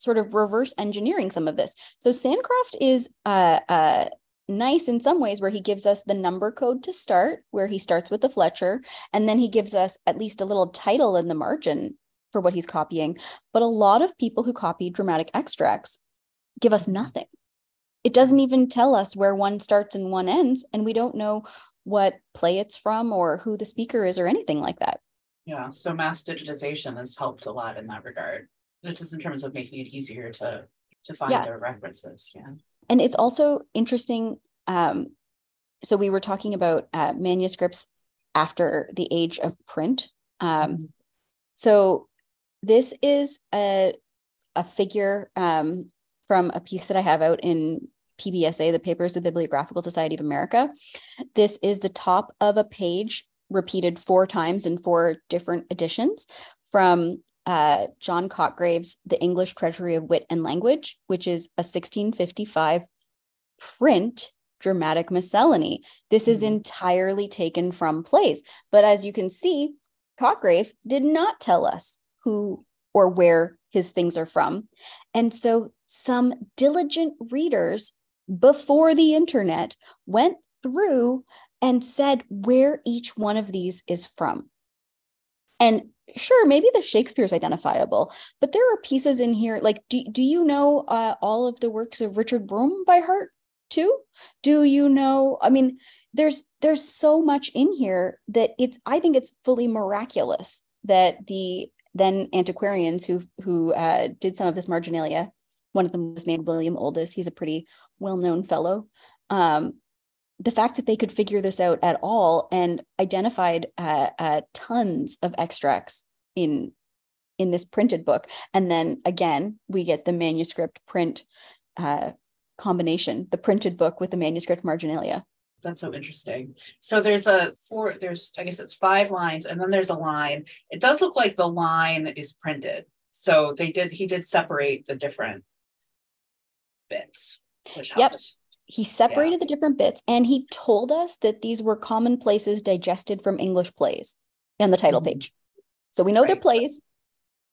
[SPEAKER 3] sort of reverse engineering some of this. So Sancroft is uh, uh, nice in some ways where he gives us the number code to start, where he starts with the Fletcher, and then he gives us at least a little title in the margin for what he's copying. But a lot of people who copy dramatic extracts give us nothing. It doesn't even tell us where one starts and one ends, and we don't know what play it's from or who the speaker is or anything like that.
[SPEAKER 1] Yeah, so mass digitization has helped a lot in that regard, just in terms of making it easier to to find yeah. their references. Yeah,
[SPEAKER 3] and it's also interesting. Um, so we were talking about uh, manuscripts after the age of print. Um, mm-hmm. So this is a a figure um, from a piece that I have out in PBSA, the Papers of the Bibliographical Society of America. This is the top of a page repeated four times in four different editions from uh, John Cotgrave's The English Treasury of Wit and Language, which is a 1655 print dramatic miscellany. This is mm-hmm. entirely taken from plays. But as you can see, Cotgrave did not tell us who or where his things are from. And so some diligent readers before the internet went through and said where each one of these is from. And sure, maybe the Shakespeare is identifiable, but there are pieces in here like, do, do you know uh, all of the works of Richard Brome by heart too? Do you know? I mean, there's there's so much in here that it's I think it's fully miraculous that the then antiquarians who who uh, did some of this marginalia, one of them was named William Oldys. He's a pretty well known fellow. Um, the fact that they could figure this out at all and identified uh, uh, tons of extracts in in this printed book. And then again we get the manuscript print uh, combination the printed book with the manuscript marginalia.
[SPEAKER 1] That's so interesting. So there's a four there's i guess it's five lines and then there's a line. It does look like the line is printed. So they did he did separate the different bits which helps.
[SPEAKER 3] He separated yeah. the different bits and he told us that these were commonplaces digested from English plays in the title mm-hmm. page. So we know right. they're plays.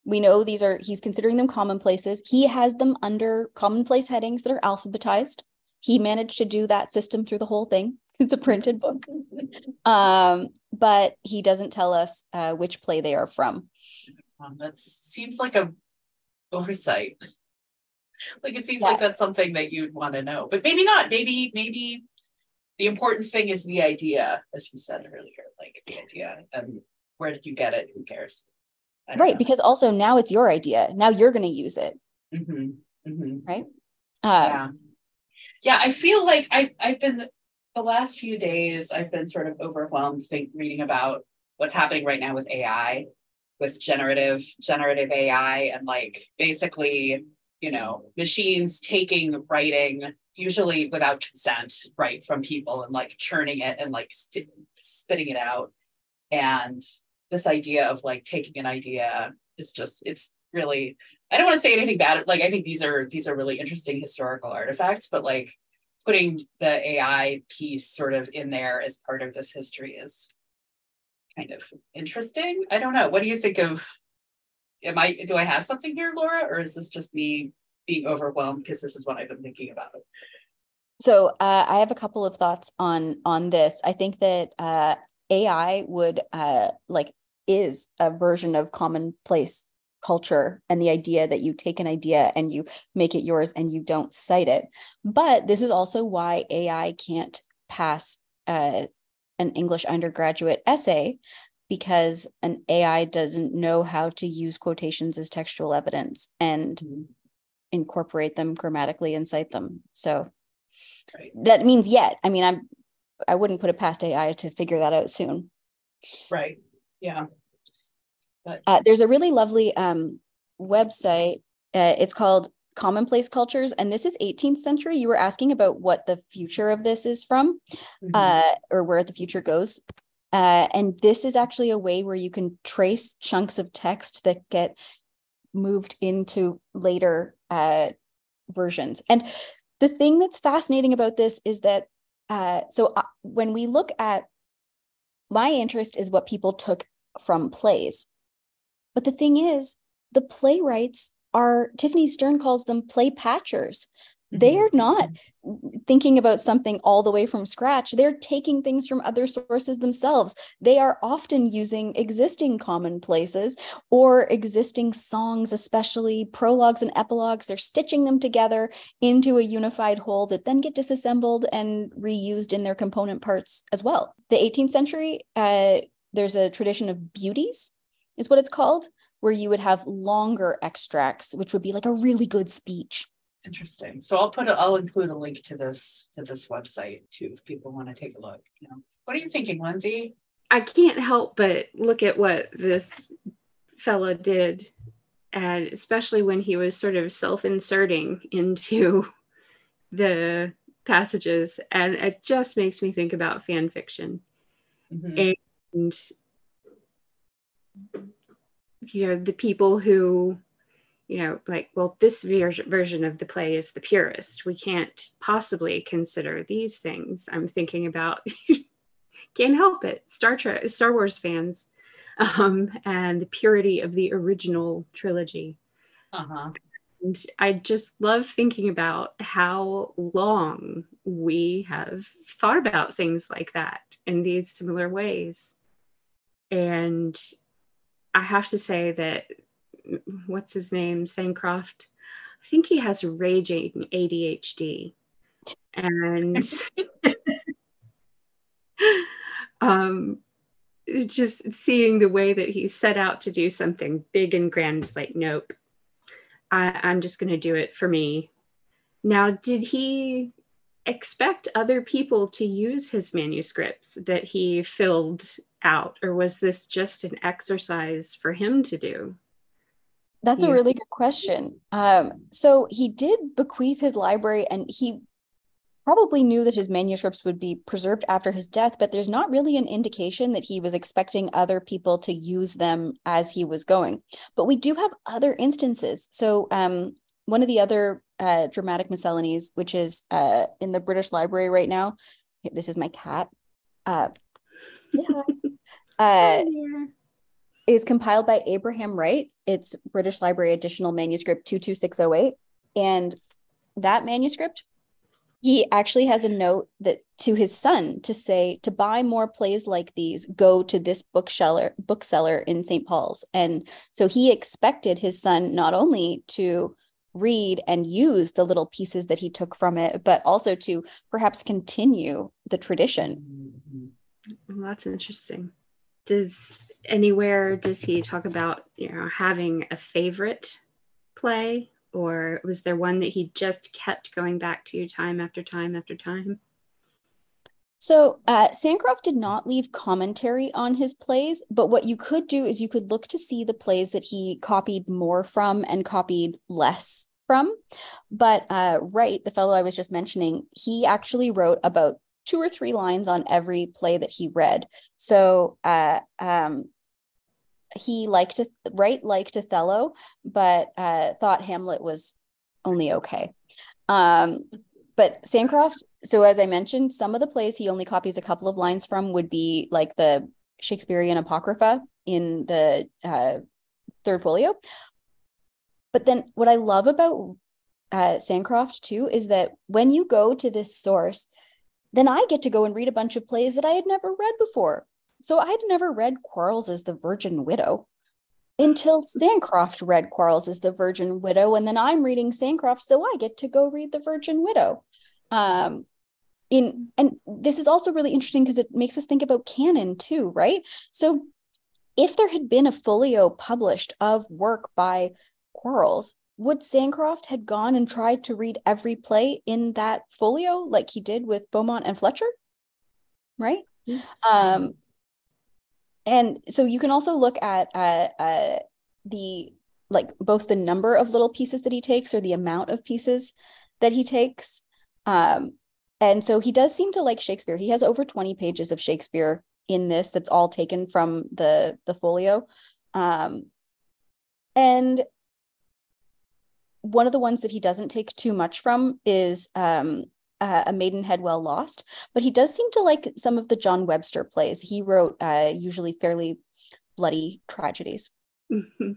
[SPEAKER 3] We know these are, he's considering them commonplaces. He has them under commonplace headings that are alphabetized. He managed to do that system through the whole thing. It's a printed book. um, but he doesn't tell us uh, which play they are from.
[SPEAKER 1] Um, that seems like a oversight like it seems yeah. like that's something that you'd want to know, but maybe not. Maybe, maybe the important thing is the idea, as you said earlier, like the idea and where did you get it? Who cares?
[SPEAKER 3] Right. Know. Because also now it's your idea. Now you're going to use it. Mm-hmm. Mm-hmm. Right.
[SPEAKER 1] Uh, yeah. Yeah. I feel like I, I've been the last few days, I've been sort of overwhelmed think, reading about what's happening right now with AI, with generative, generative AI, and like basically you know, machines taking writing, usually without consent, right, from people and like churning it and like st- spitting it out. And this idea of like taking an idea is just, it's really, I don't want to say anything bad. Like, I think these are, these are really interesting historical artifacts, but like putting the AI piece sort of in there as part of this history is kind of interesting. I don't know. What do you think of am I do I have something here, Laura, or is this just me being overwhelmed because this is what I've been thinking about?
[SPEAKER 3] So uh, I have a couple of thoughts on on this. I think that uh, AI would uh, like is a version of commonplace culture and the idea that you take an idea and you make it yours and you don't cite it. But this is also why AI can't pass uh, an English undergraduate essay because an AI doesn't know how to use quotations as textual evidence and mm-hmm. incorporate them grammatically and cite them. So right. that means yet. I mean, I'm I wouldn't put it past AI to figure that out soon.
[SPEAKER 1] Right. Yeah. But
[SPEAKER 3] Uh, there's a really lovely um, website. Uh, it's called Commonplace Cultures, and this is 18th century. You were asking about what the future of this is from,
[SPEAKER 1] mhm.
[SPEAKER 3] uh, or where the future goes. Uh, and this is actually a way where you can trace chunks of text that get moved into later uh, versions. And the thing that's fascinating about this is that uh, so uh, when we look at my interest is what people took from plays. But the thing is, the playwrights are Tiffany Stern calls them play patchers. They
[SPEAKER 1] Mhm.
[SPEAKER 3] are not thinking about something all the way from scratch. They're taking things from other sources themselves. They are often using existing commonplaces or existing songs, especially prologues and epilogues. They're stitching them together into a unified whole that then get disassembled and reused in their component parts as well. The 18th century, uh, there's a tradition of beauties, is what it's called, where you would have longer extracts, which would be like a really good speech.
[SPEAKER 1] Interesting. So I'll put, a, I'll include a link to this, to this website too, if people want to take a look. You know, what are you thinking, Lindsey?
[SPEAKER 2] I can't help but look at what this fella did, and especially when he was sort of self-inserting into the passages, and it just makes me think about fan fiction
[SPEAKER 1] Mhm.
[SPEAKER 2] and you know the people who you know like well this ver- version of the play is the purest. We can't possibly consider these things. I'm thinking about can't help it star trek star wars fans um, and the purity of the original trilogy.
[SPEAKER 1] Uh-huh.
[SPEAKER 2] and i just love thinking about how long we have thought about things like that in these similar ways. And i have to say that what's his name sancroft? I think he has raging adhd and um just seeing the way that he set out to do something big and grand is like nope I, i'm just going to do it for me. Now did he expect other people to use his manuscripts that he filled out or was this just an exercise for him to do
[SPEAKER 3] That's a really good question. Um, so he did bequeath his library, and he probably knew that his manuscripts would be preserved after his death, but there's not really an indication that he was expecting other people to use them as he was going. But we do have other instances. So um, one of the other uh, dramatic miscellanies, which is uh, in the British Library right now, this is my cat. Uh, yeah. uh, is compiled by Abraham Wright. It's British Library Additional Manuscript 22608. And that manuscript, he actually has a note that to his son to say to buy more plays like these, go to this bookseller bookseller in St. Paul's. And so he expected his son not only to read and use the little pieces that he took from it, but also to perhaps continue the tradition.
[SPEAKER 1] Mhm.
[SPEAKER 2] Well, that's interesting. Does anywhere does he talk about you know having a favorite play, or was there one that he just kept going back to time after time after time?
[SPEAKER 3] So, uh, Sancroft did not leave commentary on his plays, but what you could do is you could look to see the plays that he copied more from and copied less from. But uh, Wright, the fellow I was just mentioning, he actually wrote about two or three lines on every play that he read. So, uh, um, he liked to Wright liked Othello, but uh, thought Hamlet was only okay. Um, but Sancroft, so as I mentioned, some of the plays he only copies a couple of lines from would be like the Shakespearean Apocrypha in the uh, third folio. But then what I love about uh, Sancroft too is that when you go to this source, then I get to go and read a bunch of plays that I had never read before. So I'd never read Quarles as the Virgin Widow until Sancroft read Quarles as the Virgin Widow, and then I'm reading Sancroft, so I get to go read the Virgin Widow. Um, in and this is also really interesting because it makes us think about canon too, right? So if there had been a folio published of work by Quarles, would Sancroft had gone and tried to read every play in that folio like he did with Beaumont and Fletcher? Right? Um, and so you can also look at uh, uh, the like both the number of little pieces that he takes or the amount of pieces that he takes. Um, and so he does seem to like Shakespeare. He has over 20 pages of Shakespeare in this that's all taken from the the folio. Um, and one of the ones that he doesn't take too much from is um, uh, A Maidenhead Well Lost, but he does seem to like some of the John Webster plays. He wrote uh, usually fairly bloody tragedies. Mm-hmm.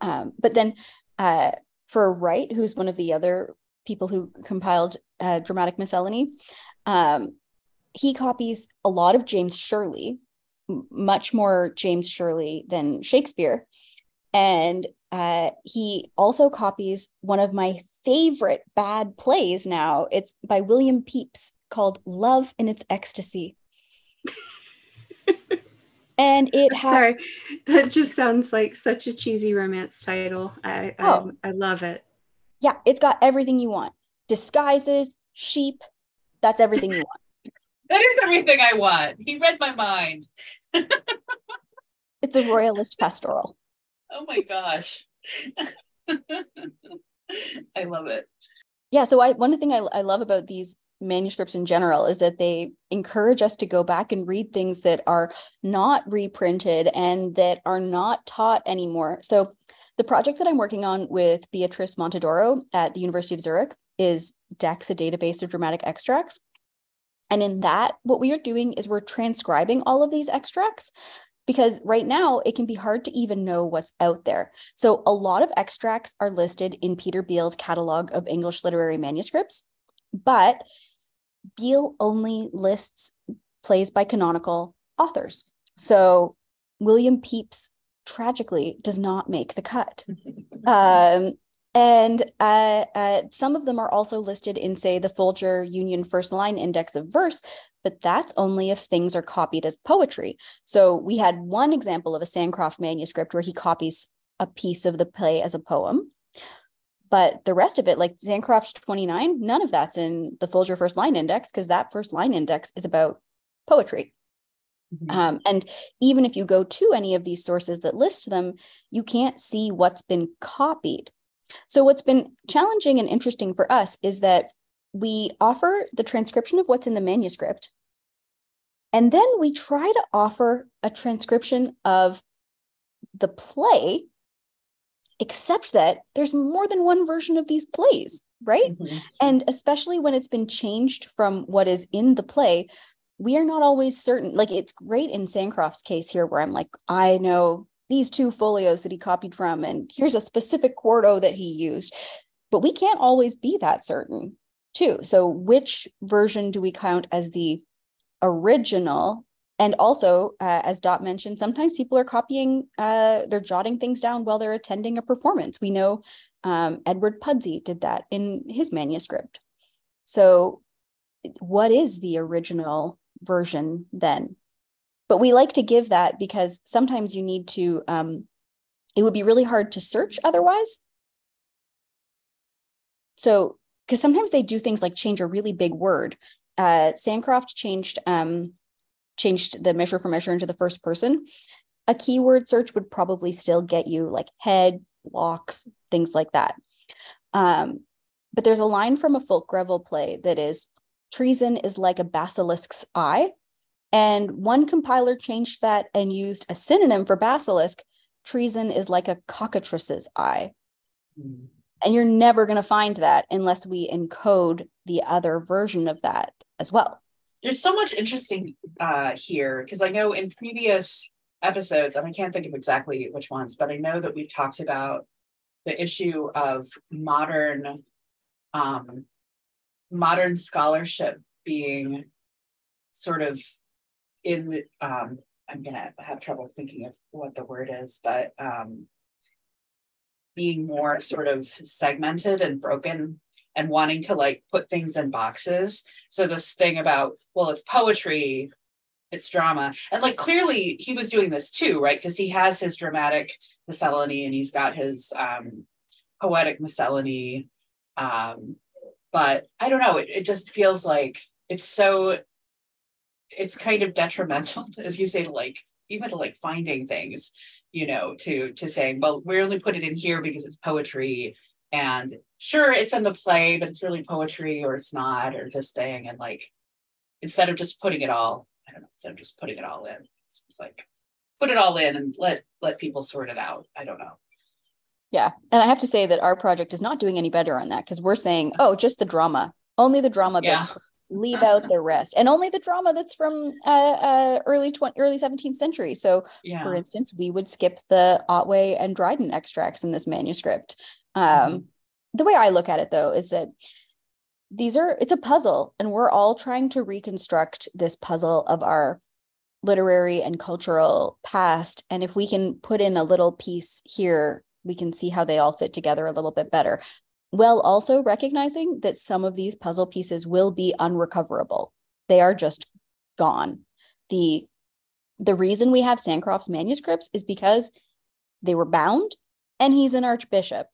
[SPEAKER 3] Um, but then uh, for Wright, who's one of the other people who compiled uh, Dramatic Miscellany, um, he copies a lot of James Shirley, m- much more James Shirley than Shakespeare. And uh, he also copies one of my favorite bad plays now. It's by William Peaps called Love in Its Ecstasy. and it has
[SPEAKER 2] sorry that just sounds like such a cheesy romance title. I oh. I, I love it.
[SPEAKER 3] Yeah it's got everything you want. Disguises sheep that's everything you want.
[SPEAKER 1] That is everything i want. He read my mind.
[SPEAKER 3] It's a royalist pastoral
[SPEAKER 1] oh my gosh i love it
[SPEAKER 3] yeah so i one thing I, I love about these manuscripts in general is that they encourage us to go back and read things that are not reprinted and that are not taught anymore. So, the project that I'm working on with Beatrice Montedoro at the University of Zurich is DEX, a database of dramatic extracts. And in that, what we are doing is we're transcribing all of these extracts because right now it can be hard to even know what's out there. So, a lot of extracts are listed in Peter Beal's catalog of English literary manuscripts, but Beal only lists plays by canonical authors. So William Peaps tragically does not make the cut. um, and uh, uh, some of them are also listed in, say, the Folger Union First Line Index of Verse, but that's only if things are copied as poetry. So we had one example of a Sancroft manuscript where he copies a piece of the play as a poem. But the rest of it, like Sancroft's 29, none of that's in the Folger First Line Index because that first line index is about poetry. Mm-hmm. Um, and even if you go to any of these sources that list them, you can't see what's been copied. So, what's been challenging and interesting for us is that we offer the transcription of what's in the manuscript, and then we try to offer a transcription of the play except that there's more than one version of these plays, right? Mm-hmm. And especially when it's been changed from what is in the play, we are not always certain. Like it's great in Sancroft's case here, where I'm like, I know these two folios that he copied from, and here's a specific quarto that he used. But we can't always be that certain, too. So, which version do we count as the original. And also uh, as dot mentioned sometimes people are copying uh, they're jotting things down while they're attending a performance. We know um, edward pudsey did that in his manuscript. So what is the original version then? But we like to give that because sometimes you need to um, it would be really hard to search otherwise. So because sometimes they do things like change a really big word uh, sancroft changed um, changed the measure for measure into the first person, a keyword search would probably still get you like head, blocks, things like that. Um, but there's a line from a Fulke Greville play that is treason is like a basilisk's eye. And one compiler changed that and used a synonym for basilisk. Treason is like a cockatrice's eye. Mm. And you're never going to find that unless we encode the other version of that as well.
[SPEAKER 1] There's so much interesting uh, here because I know in previous episodes, and I can't think of exactly which ones, but I know that we've talked about the issue of modern um, modern scholarship being sort of in um, I'm gonna have trouble thinking of what the word is, but um, being more sort of segmented and broken and wanting to like put things in boxes. So this thing about, well, it's poetry, it's drama. And like clearly he was doing this too, right? Because he has his dramatic miscellany and he's got his um poetic miscellany. Um, but I don't know, it, it just feels like it's so it's kind of detrimental, as you say, to like even to like finding things, you know, to to saying, well, we only put it in here because it's poetry. And sure, it's in the play, but it's really poetry or it's not, or this thing. And like instead of just putting it all, I don't know, instead of just putting it all in, it's, it's like put it all in and let let people sort it out. I don't know.
[SPEAKER 3] Yeah. And I have to say that our project is not doing any better on that because we're saying, oh, just the drama, only the drama
[SPEAKER 1] Yeah.
[SPEAKER 3] bits, leave out the rest, and only the drama that's from uh, uh, early 20, early 17th century. So,
[SPEAKER 1] Yeah.
[SPEAKER 3] for instance, we would skip the Otway and Dryden extracts in this manuscript. Um,
[SPEAKER 1] Mhm.
[SPEAKER 3] The way I look at it, though, is that these are it's a puzzle, and we're all trying to reconstruct this puzzle of our literary and cultural past. And if we can put in a little piece here, we can see how they all fit together a little bit better. While also recognizing that some of these puzzle pieces will be unrecoverable. They are just gone. The the reason we have Sancroft's manuscripts is because they were bound and he's an archbishop.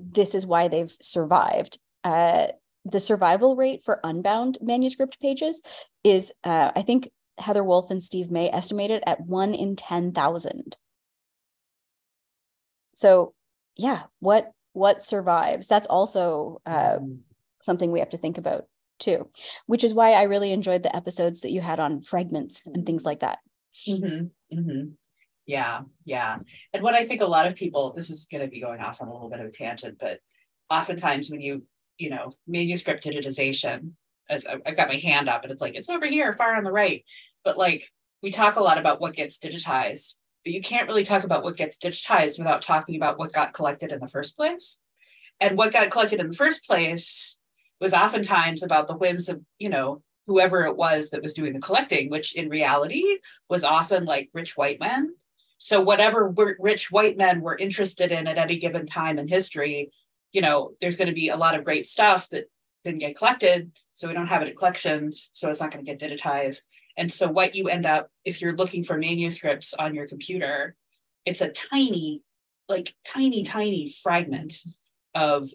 [SPEAKER 3] This is why they've survived. Uh, the survival rate for unbound manuscript pages is, uh, I think Heather Wolfe and Steve May estimated at one in 10,000. So, yeah, what what survives? That's also uh, something we have to think about too, which is why I really enjoyed the episodes that you had on fragments and things like that.
[SPEAKER 1] Mhm, mhm. Yeah, yeah. And what I think a lot of people, this is going to be going off on a little bit of a tangent, but oftentimes when you, you know, manuscript digitization, as I've got my hand up and it's like, it's over here, far on the right. But like, we talk a lot about what gets digitized, but you can't really talk about what gets digitized without talking about what got collected in the first place. And what got collected in the first place was oftentimes about the whims of, you know, whoever it was that was doing the collecting, which in reality was often like rich white men. So whatever rich white men were interested in at any given time in history, you know, there's going to be a lot of great stuff that didn't get collected. So we don't have it at collections. So it's not going to get digitized. And so what you end up, if you're looking for manuscripts on your computer, it's a tiny, like tiny, tiny fragment of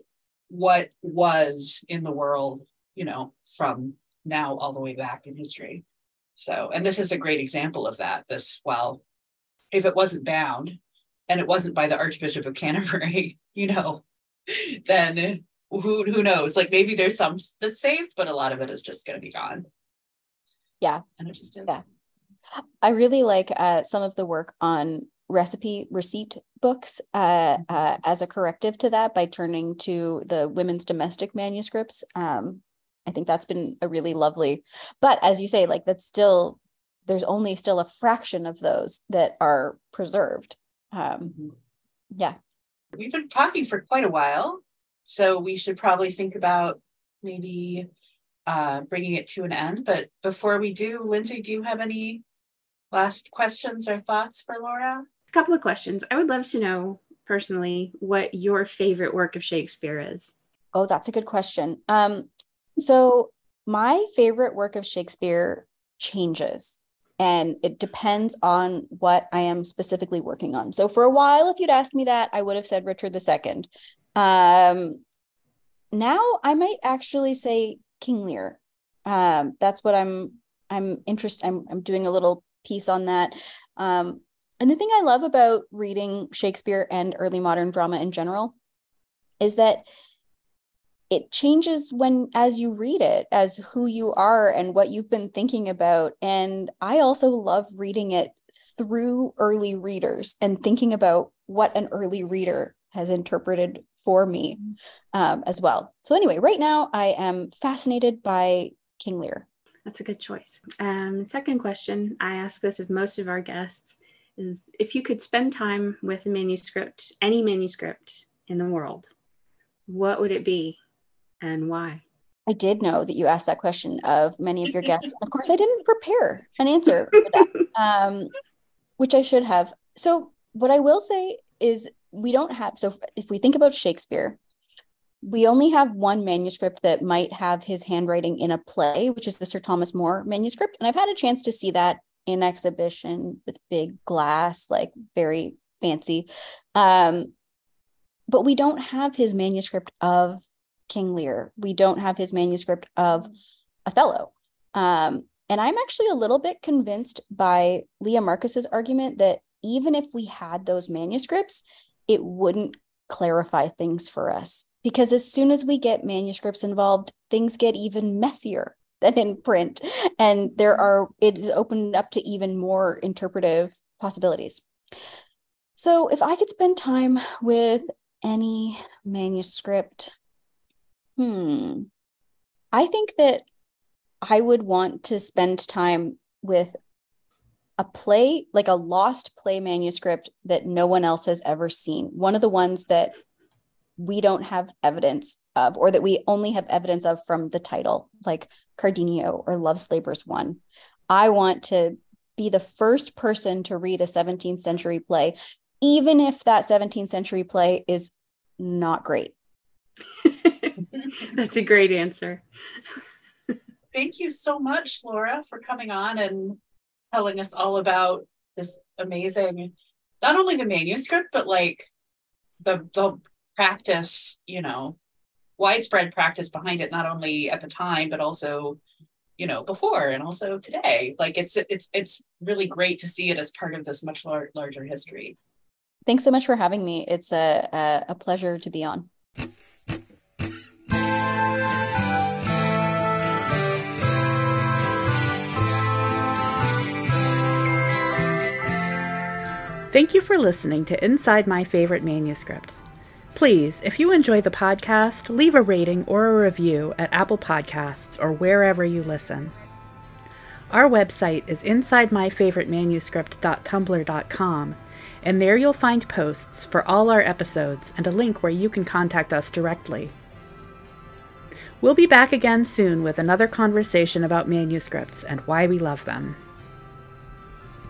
[SPEAKER 1] what was in the world, you know, from now all the way back in history. So, and this is a great example of that. This, well, if it wasn't bound and it wasn't by the Archbishop of Canterbury, you know, then who who knows? Like maybe there's some that's saved, but a lot of it is just going to be gone.
[SPEAKER 3] Yeah.
[SPEAKER 1] and it just is.
[SPEAKER 3] Yeah. I really like uh, some of the work on recipe receipt books uh, uh, as a corrective to that by turning to the women's domestic manuscripts. Um, I think that's been a really lovely, but as you say, like that's still, there's only still a fraction of those that are preserved. Um,
[SPEAKER 1] Mhm.
[SPEAKER 3] yeah.
[SPEAKER 1] We've been talking for quite a while, so we should probably think about maybe uh, bringing it to an end. But before we do, Lindsey, do you have any last questions or thoughts for Laura?
[SPEAKER 2] A couple of questions. I would love to know personally what your favorite work of Shakespeare is.
[SPEAKER 3] Oh, that's a good question. Um, so my favorite work of Shakespeare changes and it depends on what I am specifically working on. So for a while, if you'd asked me that, I would have said Richard II. Um, now I might actually say King Lear. Um, that's what I'm I'm interested. I'm I'm doing a little piece on that. Um, and the thing I love about reading Shakespeare and early modern drama in general is that it changes when as you read it as who you are and what you've been thinking about. And i also love reading it through early readers and thinking about what an early reader has interpreted for me um, as well. So anyway right now i am fascinated by king lear.
[SPEAKER 2] That's a good choice. Um, second question I ask this of most of our guests is if you could spend time with a manuscript, any manuscript in the world, what would it be and why?
[SPEAKER 3] i did know that you asked that question of many of your guests of course i didn't prepare an answer for that um, which I should have. So, what I will say is, we don't have. So, if we think about Shakespeare, we only have one manuscript that might have his handwriting in a play, which is the Sir Thomas More manuscript. And I've had a chance to see that in exhibition with big glass, like very fancy. Um, but we don't have his manuscript of King Lear. We don't have his manuscript of Othello. Um, And I'm actually a little bit convinced by Leah Marcus's argument that even if we had those manuscripts, it wouldn't clarify things for us. Because as soon as we get manuscripts involved, things get even messier than in print. And there are, it is opened up to even more interpretive possibilities. So if I could spend time with any manuscript, hmm, I think that I would want to spend time with a play, like a lost play manuscript that no one else has ever seen. One of the ones that we don't have evidence of, or that we only have evidence of from the title, like Cardenio or Love's Labour's Won. I want to be the first person to read a 17th century play, even if that 17th century play is not great.
[SPEAKER 2] That's a great answer.
[SPEAKER 1] Thank you so much, Laura, for coming on and telling us all about this amazing, not only the manuscript, but like the the practice, you know, widespread practice behind it, not only at the time, but also, you know, before and also today. Like it's it's it's really great to see it as part of this much lar- larger history.
[SPEAKER 3] Thanks so much for having me. It's a, a, a pleasure to be on.
[SPEAKER 1] Thank you for listening to Inside My Favorite Manuscript. Please, if you enjoy the podcast, leave a rating or a review at Apple Podcasts or wherever you listen. Our website is insidemyfavoritemanuscript.tumblr.com, and there you'll find posts for all our episodes and a link where you can contact us directly. We'll be back again soon with another conversation about manuscripts and why we love them.